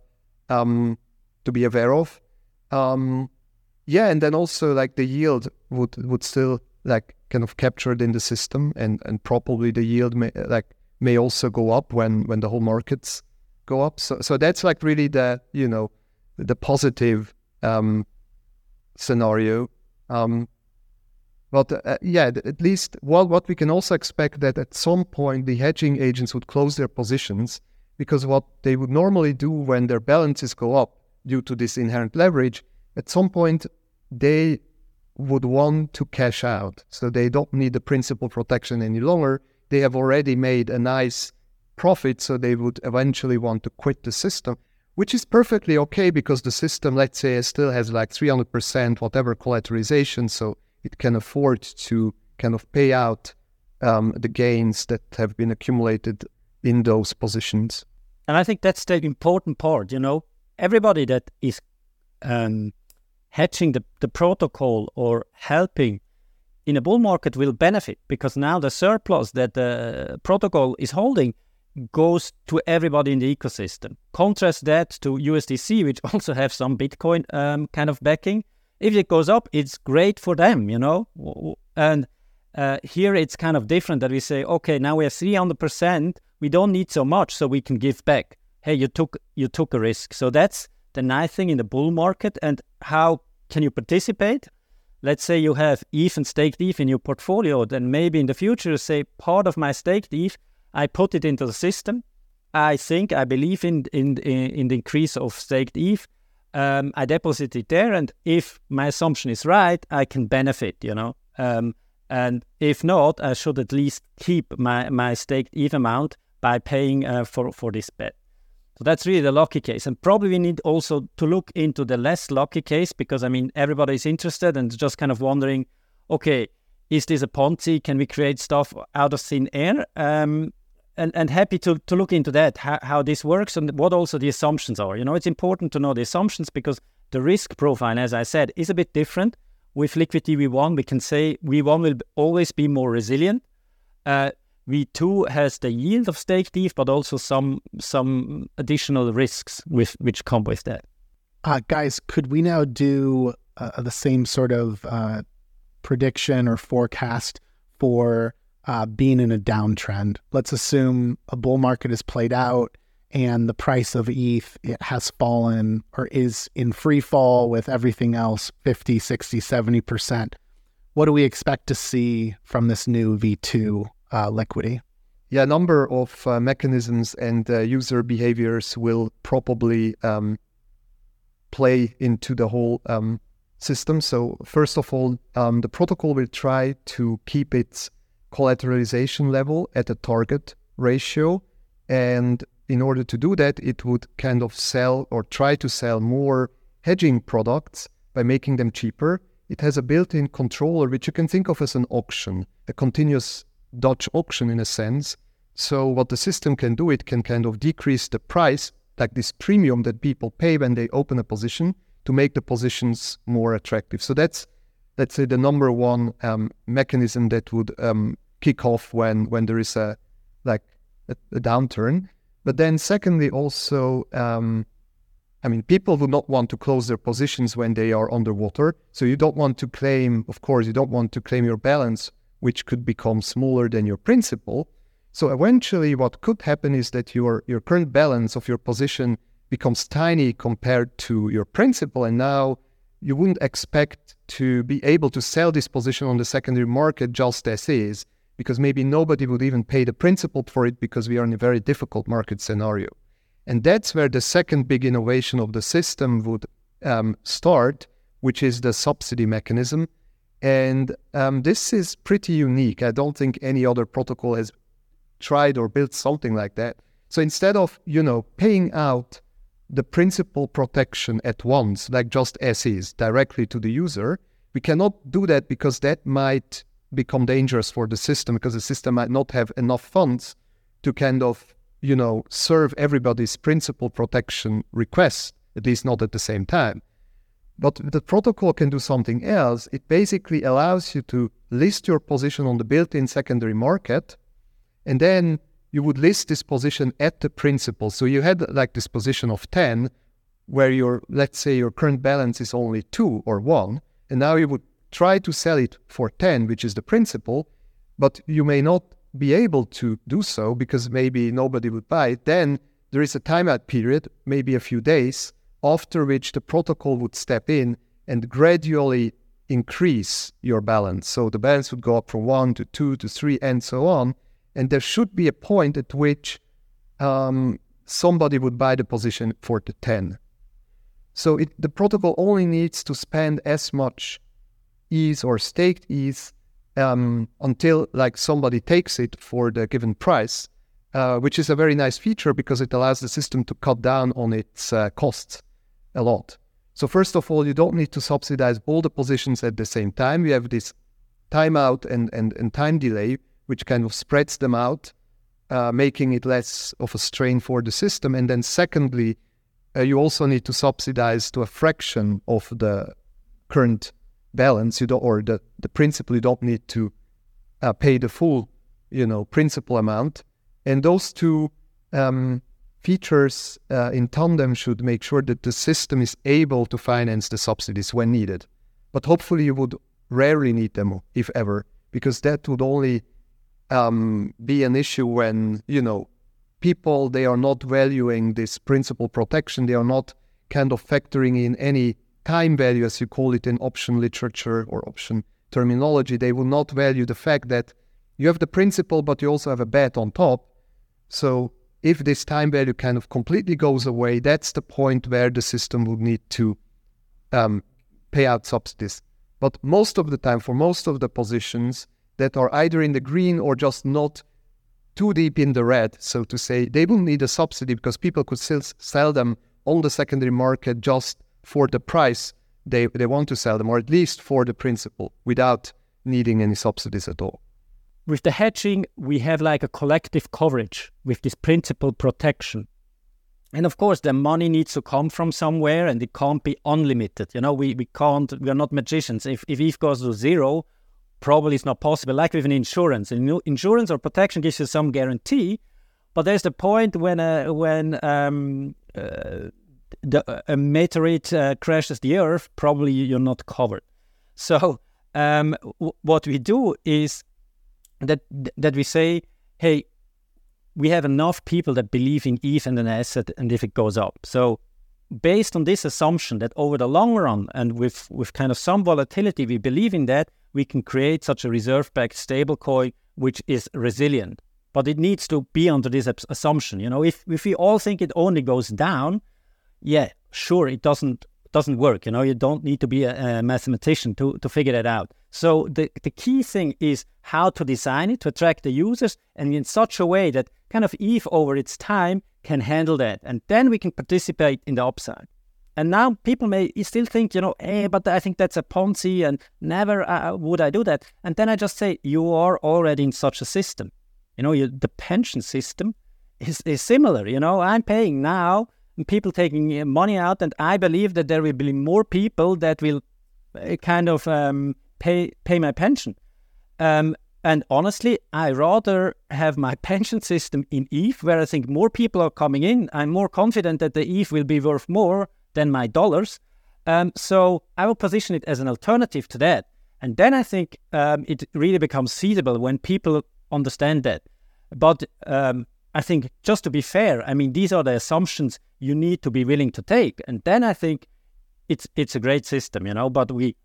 um, to be aware of. Um, yeah, and then also like the yield would would still like kind of captured in the system, and and probably the yield may like may also go up when when the whole markets go up. So so that's like really the you know the positive um, scenario. Um, but uh, yeah, at least well, what we can also expect that at some point the hedging agents would close their positions because what they would normally do when their balances go up due to this inherent leverage, at some point they would want to cash out. So they don't need the principal protection any longer. They have already made a nice profit, so they would eventually want to quit the system, which is perfectly okay because the system, let's say, still has like 300% whatever collateralization, so it can afford to kind of pay out um, the gains that have been accumulated in those positions. And I think that's the important part, you know, everybody that is um, the, the protocol or helping in a bull market will benefit because now the surplus that the protocol is holding goes to everybody in the ecosystem. Contrast that to USDC, which also have some Bitcoin um, kind of backing. If it goes up, it's great for them, you know. And uh, here it's kind of different that we say, okay, now we have 300%, we don't need so much, so we can give back hey, you took you took a risk. So that's the nice thing in the bull market. And how can you participate? let's say you have ETH and staked ETH in your portfolio, then maybe in the future, say part of my staked ETH, I put it into the system. I think I believe in in in the increase of staked ETH. Um, I deposit it there, and if my assumption is right, I can benefit. You know, um, and if not, I should at least keep my my staked ETH amount by paying uh, for for this bet. So that's really the lucky case. And probably we need also to look into the less lucky case because, I mean, everybody is interested and just kind of wondering, okay, is this a Ponzi? Can we create stuff out of thin air? Um, and, and happy to, to look into that, how, how this works and what also the assumptions are. You know, it's important to know the assumptions because the risk profile, as I said, is a bit different. With Liquity V1, we can say V1 will always be more resilient. Uh, V2 has the yield of stake ETH, but also some some additional risks with which come with that. Uh, guys, could we now do uh, the same sort of uh, prediction or forecast for uh, being in a downtrend? Let's assume a bull market is played out and the price of ETH it has fallen or is in free fall with everything else 50, 60, 70%. What do we expect to see from this new V2 uh, Liquity? Yeah, a number of uh, mechanisms and uh, user behaviors will probably um, play into the whole um, system. So, first of all, um, the protocol will try to keep its collateralization level at a target ratio. And in order to do that, it would kind of sell or try to sell more hedging products by making them cheaper. It has a built in controller, which you can think of as an auction, a continuous Dutch auction in a sense. So what the system can do, it can kind of decrease the price, like this premium that people pay when they open a position, to make the positions more attractive. So that's let's say the number one um, mechanism that would um, kick off when when there is a like a, a downturn. But then secondly, also. Um, I mean, people would not want to close their positions when they are underwater. So you don't want to claim, of course, you don't want to claim your balance which could become smaller than your principal. So eventually, what could happen is that your your current balance of your position becomes tiny compared to your principal, and now you wouldn't expect to be able to sell this position on the secondary market just as is, because maybe nobody would even pay the principal for it because we are in a very difficult market scenario. And that's where the second big innovation of the system would um, start, which is the subsidy mechanism. And um, this is pretty unique. I don't think any other protocol has tried or built something like that. So instead of, you know, paying out the principal protection at once, like just as is, directly to the user, we cannot do that because that might become dangerous for the system because the system might not have enough funds to kind of, you know, serve everybody's principal protection request, at least not at the same time. But the protocol can do something else. It basically allows you to list your position on the built in secondary market, and then you would list this position at the principal. So you had like this position of 10, where your, let's say, your current balance is only two or one, and now you would try to sell it for 10, which is the principal, but you may not be able to do so because maybe nobody would buy it. Then there is a timeout period, maybe a few days, after which the protocol would step in and gradually increase your balance. So the balance would go up from one to two to three and so on. And there should be a point at which um, somebody would buy the position for the 10. So it, the protocol only needs to spend as much ETH or staked ETH um, until like somebody takes it for the given price, uh, which is a very nice feature because it allows the system to cut down on its uh, costs a lot. So first of all, you don't need to subsidize all the positions at the same time. You have this timeout and, and, and time delay, which kind of spreads them out, uh, making it less of a strain for the system. And then secondly, uh, you also need to subsidize to a fraction of the current balance. You don't, or the, the principal, you don't need to uh, pay the full, you know, principal amount. And those two um, features uh, in tandem should make sure that the system is able to finance the subsidies when needed. But hopefully, you would rarely need them, if ever, because that would only um, be an issue when you know people they are not valuing this principal protection. They are not kind of factoring in any time value, as you call it in option literature or option terminology. They will not value the fact that you have the principal, but you also have a bet on top. So if this time value kind of completely goes away, that's the point where the system would need to um, pay out subsidies. But most of the time, for most of the positions that are either in the green or just not too deep in the red, so to say, they will need a subsidy because people could still sell them on the secondary market just for the price they, they want to sell them, or at least for the principal, without needing any subsidies at all. With the hedging, we have like a collective coverage with this principal protection. And of course, the money needs to come from somewhere and it can't be unlimited. You know, we, we can't, we are not magicians. If, if ETH goes to zero, probably it's not possible. Like with an insurance, insurance or protection gives you some guarantee, but there's the point when uh, when um, uh, the, a meteorite uh, crashes the Earth, probably you're not covered. So um, w- what we do is that that we say, hey, we have enough people that believe in ETH and an asset, and if it goes up, so based on this assumption that over the long run and with with kind of some volatility, we believe in that we can create such a reserve-backed stablecoin which is resilient. But it needs to be under this assumption. You know, if if we all think it only goes down, yeah, sure, it doesn't doesn't work. You know, you don't need to be a, a, mathematician to, to figure that out. So the, the key thing is how to design it to attract the users and in such a way that kind of ETH over its time can handle that. And then we can participate in the upside. And now people may still think, you know, hey, but I think that's a Ponzi and never uh, would I do that. And then I just say, you are already in such a system. You know, you, the pension system is, is similar. You know, I'm paying now people taking uh, money out, and I believe that there will be more people that will uh, kind of um, pay pay my pension. Um, and honestly, I rather have my pension system in ETH, where I think more people are coming in. I'm more confident that the ETH will be worth more than my dollars. Um, so I will position it as an alternative to that. And then I think um, it really becomes feasible when people understand that. But um, I think just to be fair, I mean, these are the assumptions you need to be willing to take. And then I think it's it's a great system, you know, but we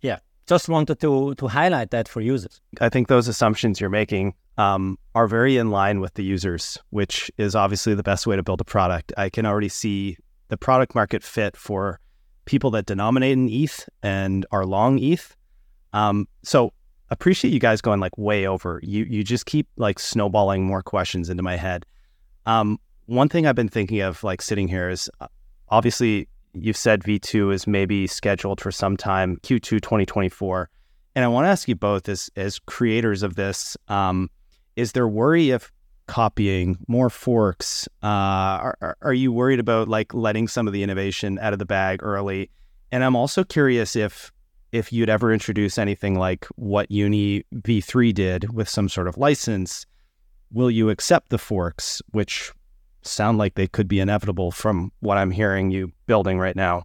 yeah, just wanted to to highlight that for users. I think those assumptions you're making um, are very in line with the users, which is obviously the best way to build a product. I can already see the product market fit for people that denominate in ETH and are long ETH. Um, so appreciate you guys going like way over. You you just keep like snowballing more questions into my head. Um, one thing I've been thinking of like sitting here is uh, obviously you've said V2 is maybe scheduled for some time Q2 2024. And I want to ask you both as as creators of this, um, is there worry of copying more forks? Uh, are, are you worried about like letting some of the innovation out of the bag early? And I'm also curious if if you'd ever introduce anything like what Uni V3 did with some sort of license, will you accept the forks, which sound like they could be inevitable from what I'm hearing you building right now?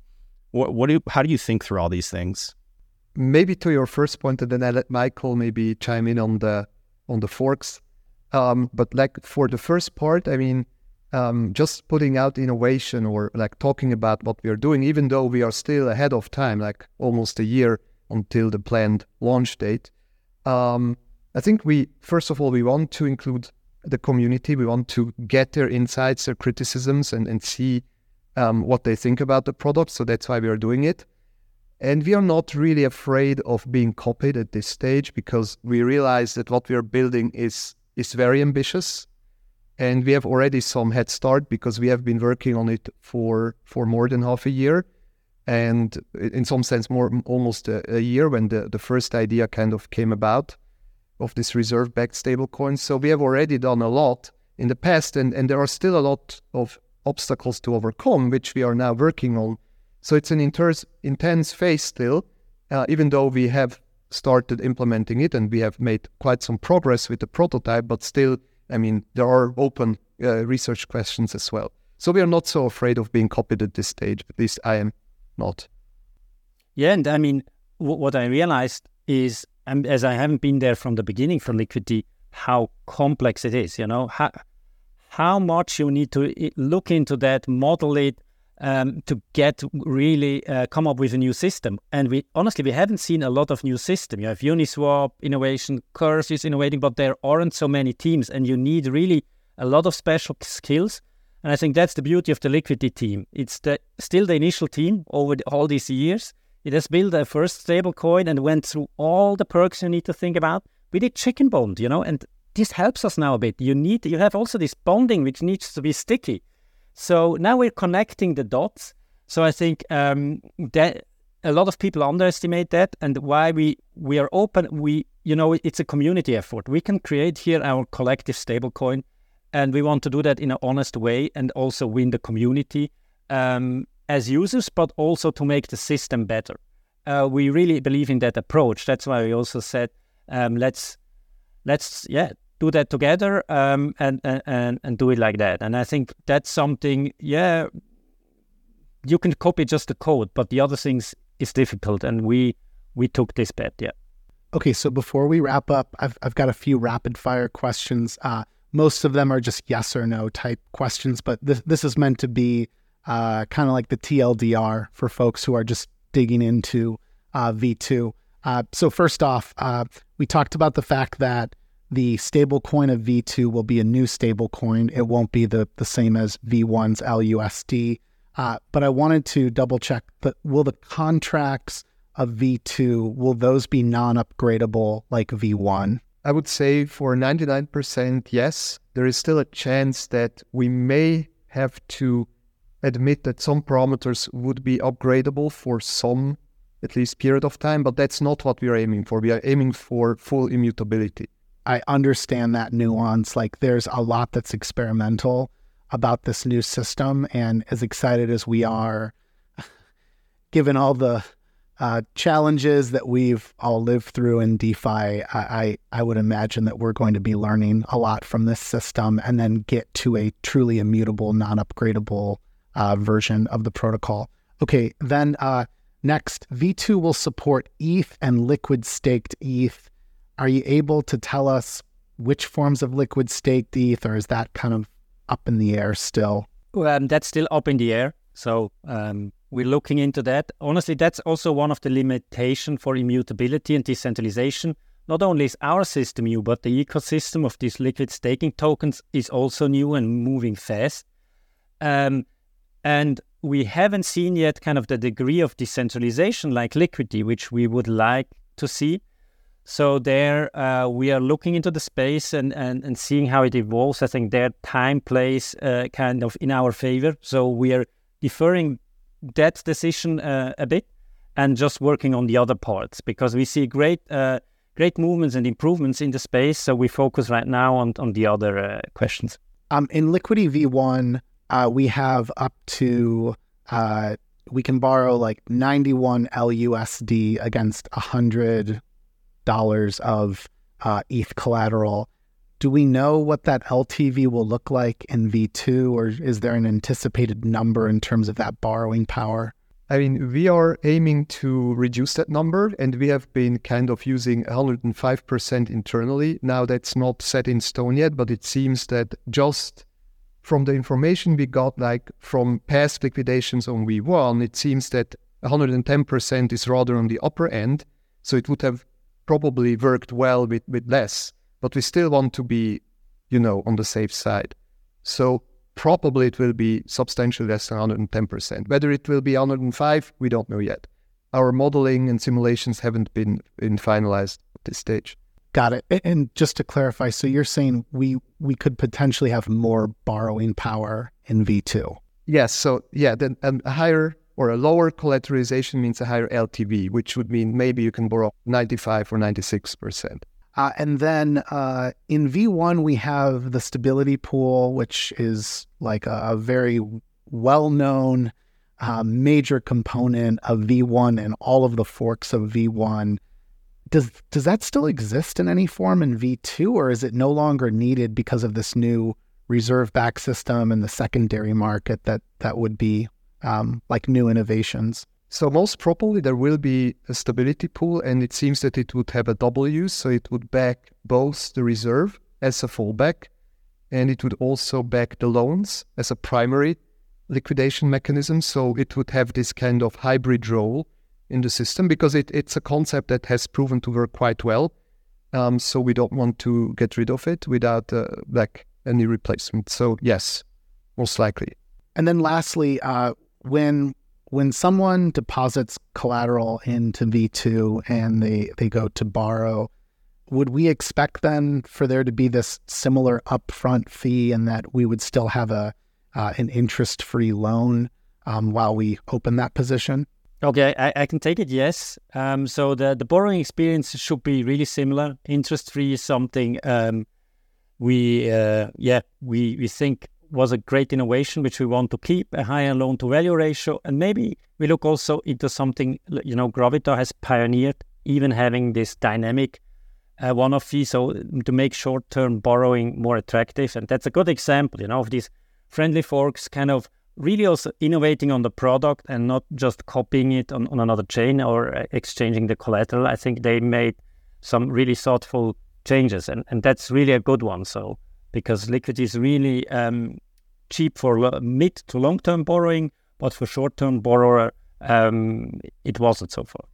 What, what do you, how do you think through all these things? Maybe to your first point, and then I let Michael maybe chime in on the on the forks. Um, but like for the first part, I mean, um, just putting out innovation or like talking about what we are doing, even though we are still ahead of time, like almost a year until the planned launch date. Um, I think we, first of all, we want to include the community. We want to get their insights, their criticisms, and, and see um, what they think about the product. So that's why we are doing it. And we are not really afraid of being copied at this stage because we realize that what we are building is is very ambitious and we have already some head start because we have been working on it for for more than half a year and in some sense more almost a, a year when the, the first idea kind of came about of this reserve backed stablecoin. So we have already done a lot in the past and, and there are still a lot of obstacles to overcome which we are now working on. So it's an inter- intense phase still uh, even though we have started implementing it and we have made quite some progress with the prototype but still I mean, there are open uh, research questions as well. So we are not so afraid of being copied at this stage. At least I am not. Yeah, and I mean, w- what I realized is, as I haven't been there from the beginning for Liquity, how complex it is. You know, how how much you need to look into that, model it, um, to get really uh, come up with a new system. And we honestly we haven't seen a lot of new system. You have Uniswap innovation, Curve is innovating, but there aren't so many teams, and you need really a lot of special skills. And I think that's the beauty of the Liquity team. It's the, still the initial team over the, all these years. It has built a first stable coin and went through all the perks you need to think about. We did chicken bond, you know, and this helps us now a bit. You need you have also this bonding which needs to be sticky. So now we're connecting the dots. So I think um, that a lot of people underestimate that, and why we we are open. We you know it's a community effort. We can create here our collective stablecoin, and we want to do that in an honest way and also win the community um, as users, but also to make the system better. Uh, we really believe in that approach. That's why we also said um, let's let's yeah do that together um, and, and and do it like that. And I think that's something. Yeah, you can copy just the code, but the other things is difficult, and we we took this bet. Yeah. Okay, so before we wrap up, I've I've got a few rapid fire questions. Uh, most of them are just yes or no type questions, but this this is meant to be uh, kind of like the TLDR for folks who are just digging into uh, V2. Uh, so first off, uh, we talked about the fact that the stable coin of V2 will be a new stable coin. It won't be the, the same as V1's LUSD. Uh, but I wanted to double check that will the contracts of V2, will those be non-upgradable like V1? I would say for 99% yes. There is still a chance that we may have to admit that some parameters would be upgradable for some at least period of time, but that's not what we are aiming for. We are aiming for full immutability. I understand that nuance. Like there's a lot that's experimental about this new system. And as excited as we are, given all the uh, challenges that we've all lived through in DeFi, I, I, I would imagine that we're going to be learning a lot from this system and then get to a truly immutable, non upgradable uh, version of the protocol. Okay, then uh, next, V2 will support ETH and liquid staked ETH are you able to tell us which forms of liquid staked ETH, or is that kind of up in the air still? Well, um, that's still up in the air. So um, we're looking into that. Honestly, that's also one of the limitation for immutability and decentralization. Not only is our system new, but the ecosystem of these liquid staking tokens is also new and moving fast. Um, and we haven't seen yet kind of the degree of decentralization like Liquity, which we would like to see. So there, uh, we are looking into the space and, and, and seeing how it evolves. I think their time plays uh, kind of in our favor. So we are deferring that decision uh, a bit and just working on the other parts because we see great uh, great movements and improvements in the space. So we focus right now on, on the other uh, questions. Um, in Liquity V1, uh, we have up to we can borrow like 91 LUSD against 100 dollars of uh, ETH collateral. Do we know what that LTV will look like in V2, or is there an anticipated number in terms of that borrowing power? I mean, we are aiming to reduce that number, and we have been kind of using 105% internally. Now, that's not set in stone yet, but it seems that just from the information we got, like from past liquidations on V1, it seems that 110% is rather on the upper end. So it would have probably worked well with, with less, but we still want to be, you know, on the safe side. So probably it will be substantially less than 110%. Whether it will be 105, we don't know yet. Our modeling and simulations haven't been, been finalized at this stage. Got it. And just to clarify, so you're saying we we could potentially have more borrowing power in V2? Yes. So yeah, then um, a higher or a lower collateralization means a higher LTV, which would mean maybe you can borrow 95 or 96%. Uh, and then uh, in V1, we have the stability pool, which is like a, a very well known uh, major component of V1 and all of the forks of V1. Does, does that still exist in any form in V2, or is it no longer needed because of this new reserve back system and the secondary market that, that would be um, like new innovations? So most probably there will be a stability pool, and it seems that it would have a double use. So it would back both the reserve as a fallback, and it would also back the loans as a primary. liquidation mechanism. So it would have this kind of hybrid role in the system because it, it's a concept that has proven to work quite well. Um, so we don't want to get rid of it without uh, like any replacement. So yes, most likely. And then lastly, uh, when when someone deposits collateral into V2 and they, they go to borrow, would we expect then for there to be this similar upfront fee and that we would still have a uh, an interest free loan um, while we open that position? Okay, I, I can take it. Yes. Um, so the the borrowing experience should be really similar. Interest free is something um, we uh, yeah we we think was a great innovation which we want to keep a higher loan to value ratio and maybe we look also into something you know Gravita has pioneered even having this dynamic uh, one-off fee so to make short-term borrowing more attractive. And that's a good example you know of these friendly forks kind of really also innovating on the product and not just copying it on, on another chain or uh, exchanging the collateral. I think they made some really thoughtful changes and, and that's really a good one. So because Liquity is really um, cheap for mid to long term borrowing, but for short term borrower, um, it wasn't so far.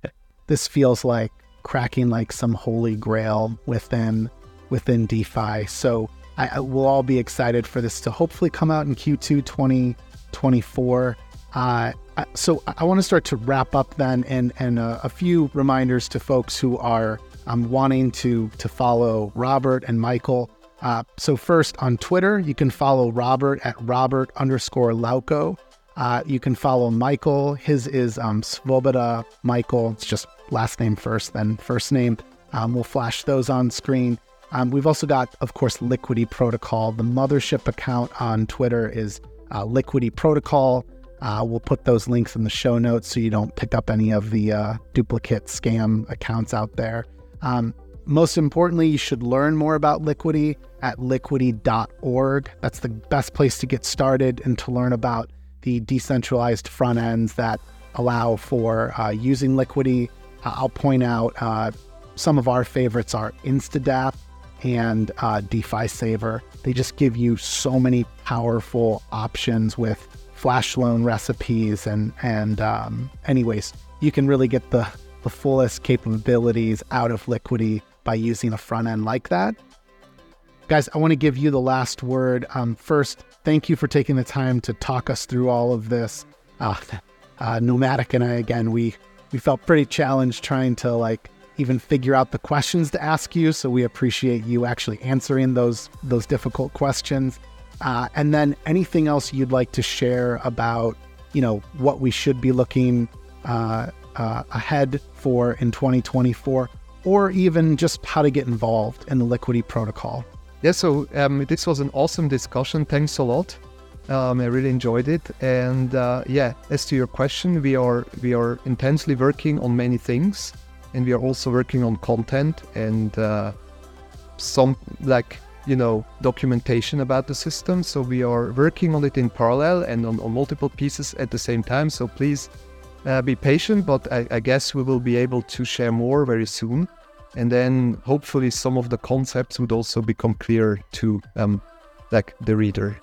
This feels like cracking like some holy grail within within DeFi. So I, I will all be excited for this to hopefully come out in Q2 2024. Uh, so I want to start to wrap up then, and and uh, a few reminders to folks who are um, wanting to to follow Robert and Michael. Uh, so first on Twitter, you can follow Robert at Robert underscore Lauko. Uh, you can follow Michael. His is um, Svoboda Michael. It's just last name first, then first name. Um, we'll flash those on screen. Um, we've also got, of course, Liquity Protocol. The mothership account on Twitter is uh, Liquity Protocol. Uh, we'll put those links in the show notes so you don't pick up any of the uh, duplicate scam accounts out there. Um, most importantly, you should learn more about Liquity at liquity.org. That's the best place to get started and to learn about the decentralized front ends that allow for uh, using Liquity. Uh, I'll point out uh, some of our favorites are Instadapp and uh, DeFi Saver. They just give you so many powerful options with flash loan recipes and and um, anyways, you can really get the the fullest capabilities out of Liquity by using a front end like that. Guys, I want to give you the last word. Um, first, thank you for taking the time to talk us through all of this. Uh, uh, Nomatic and I, again, we we felt pretty challenged trying to like even figure out the questions to ask you. So we appreciate you actually answering those those difficult questions. Uh, and then anything else you'd like to share about, you know, what we should be looking uh, uh, ahead for in 2024 or even just how to get involved in the Liquity protocol. Yeah, so um, this was an awesome discussion. Thanks a lot. Um, I really enjoyed it. And uh, yeah, as to your question, we are we are intensely working on many things, and we are also working on content and uh, some like you know documentation about the system. So we are working on it in parallel and on, on multiple pieces at the same time. So please uh, be patient, but I, I, guess we will be able to share more very soon. And then hopefully some of the concepts would also become clear to um, like the reader.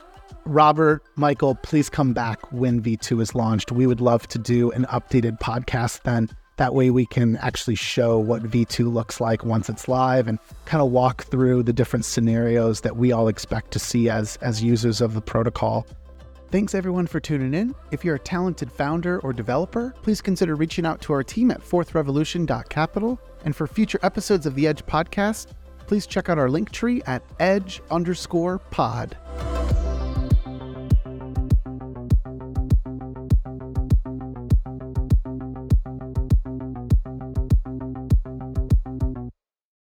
Robert, Michael, please come back when V2 is launched. We would love to do an updated podcast then. That way we can actually show what V2 looks like once it's live and kind of walk through the different scenarios that we all expect to see as as users of the protocol. Thanks everyone for tuning in. If you're a talented founder or developer, please consider reaching out to our team at fourthrevolution.capital. And for future episodes of the Edge podcast, please check out our link tree at edge underscore pod.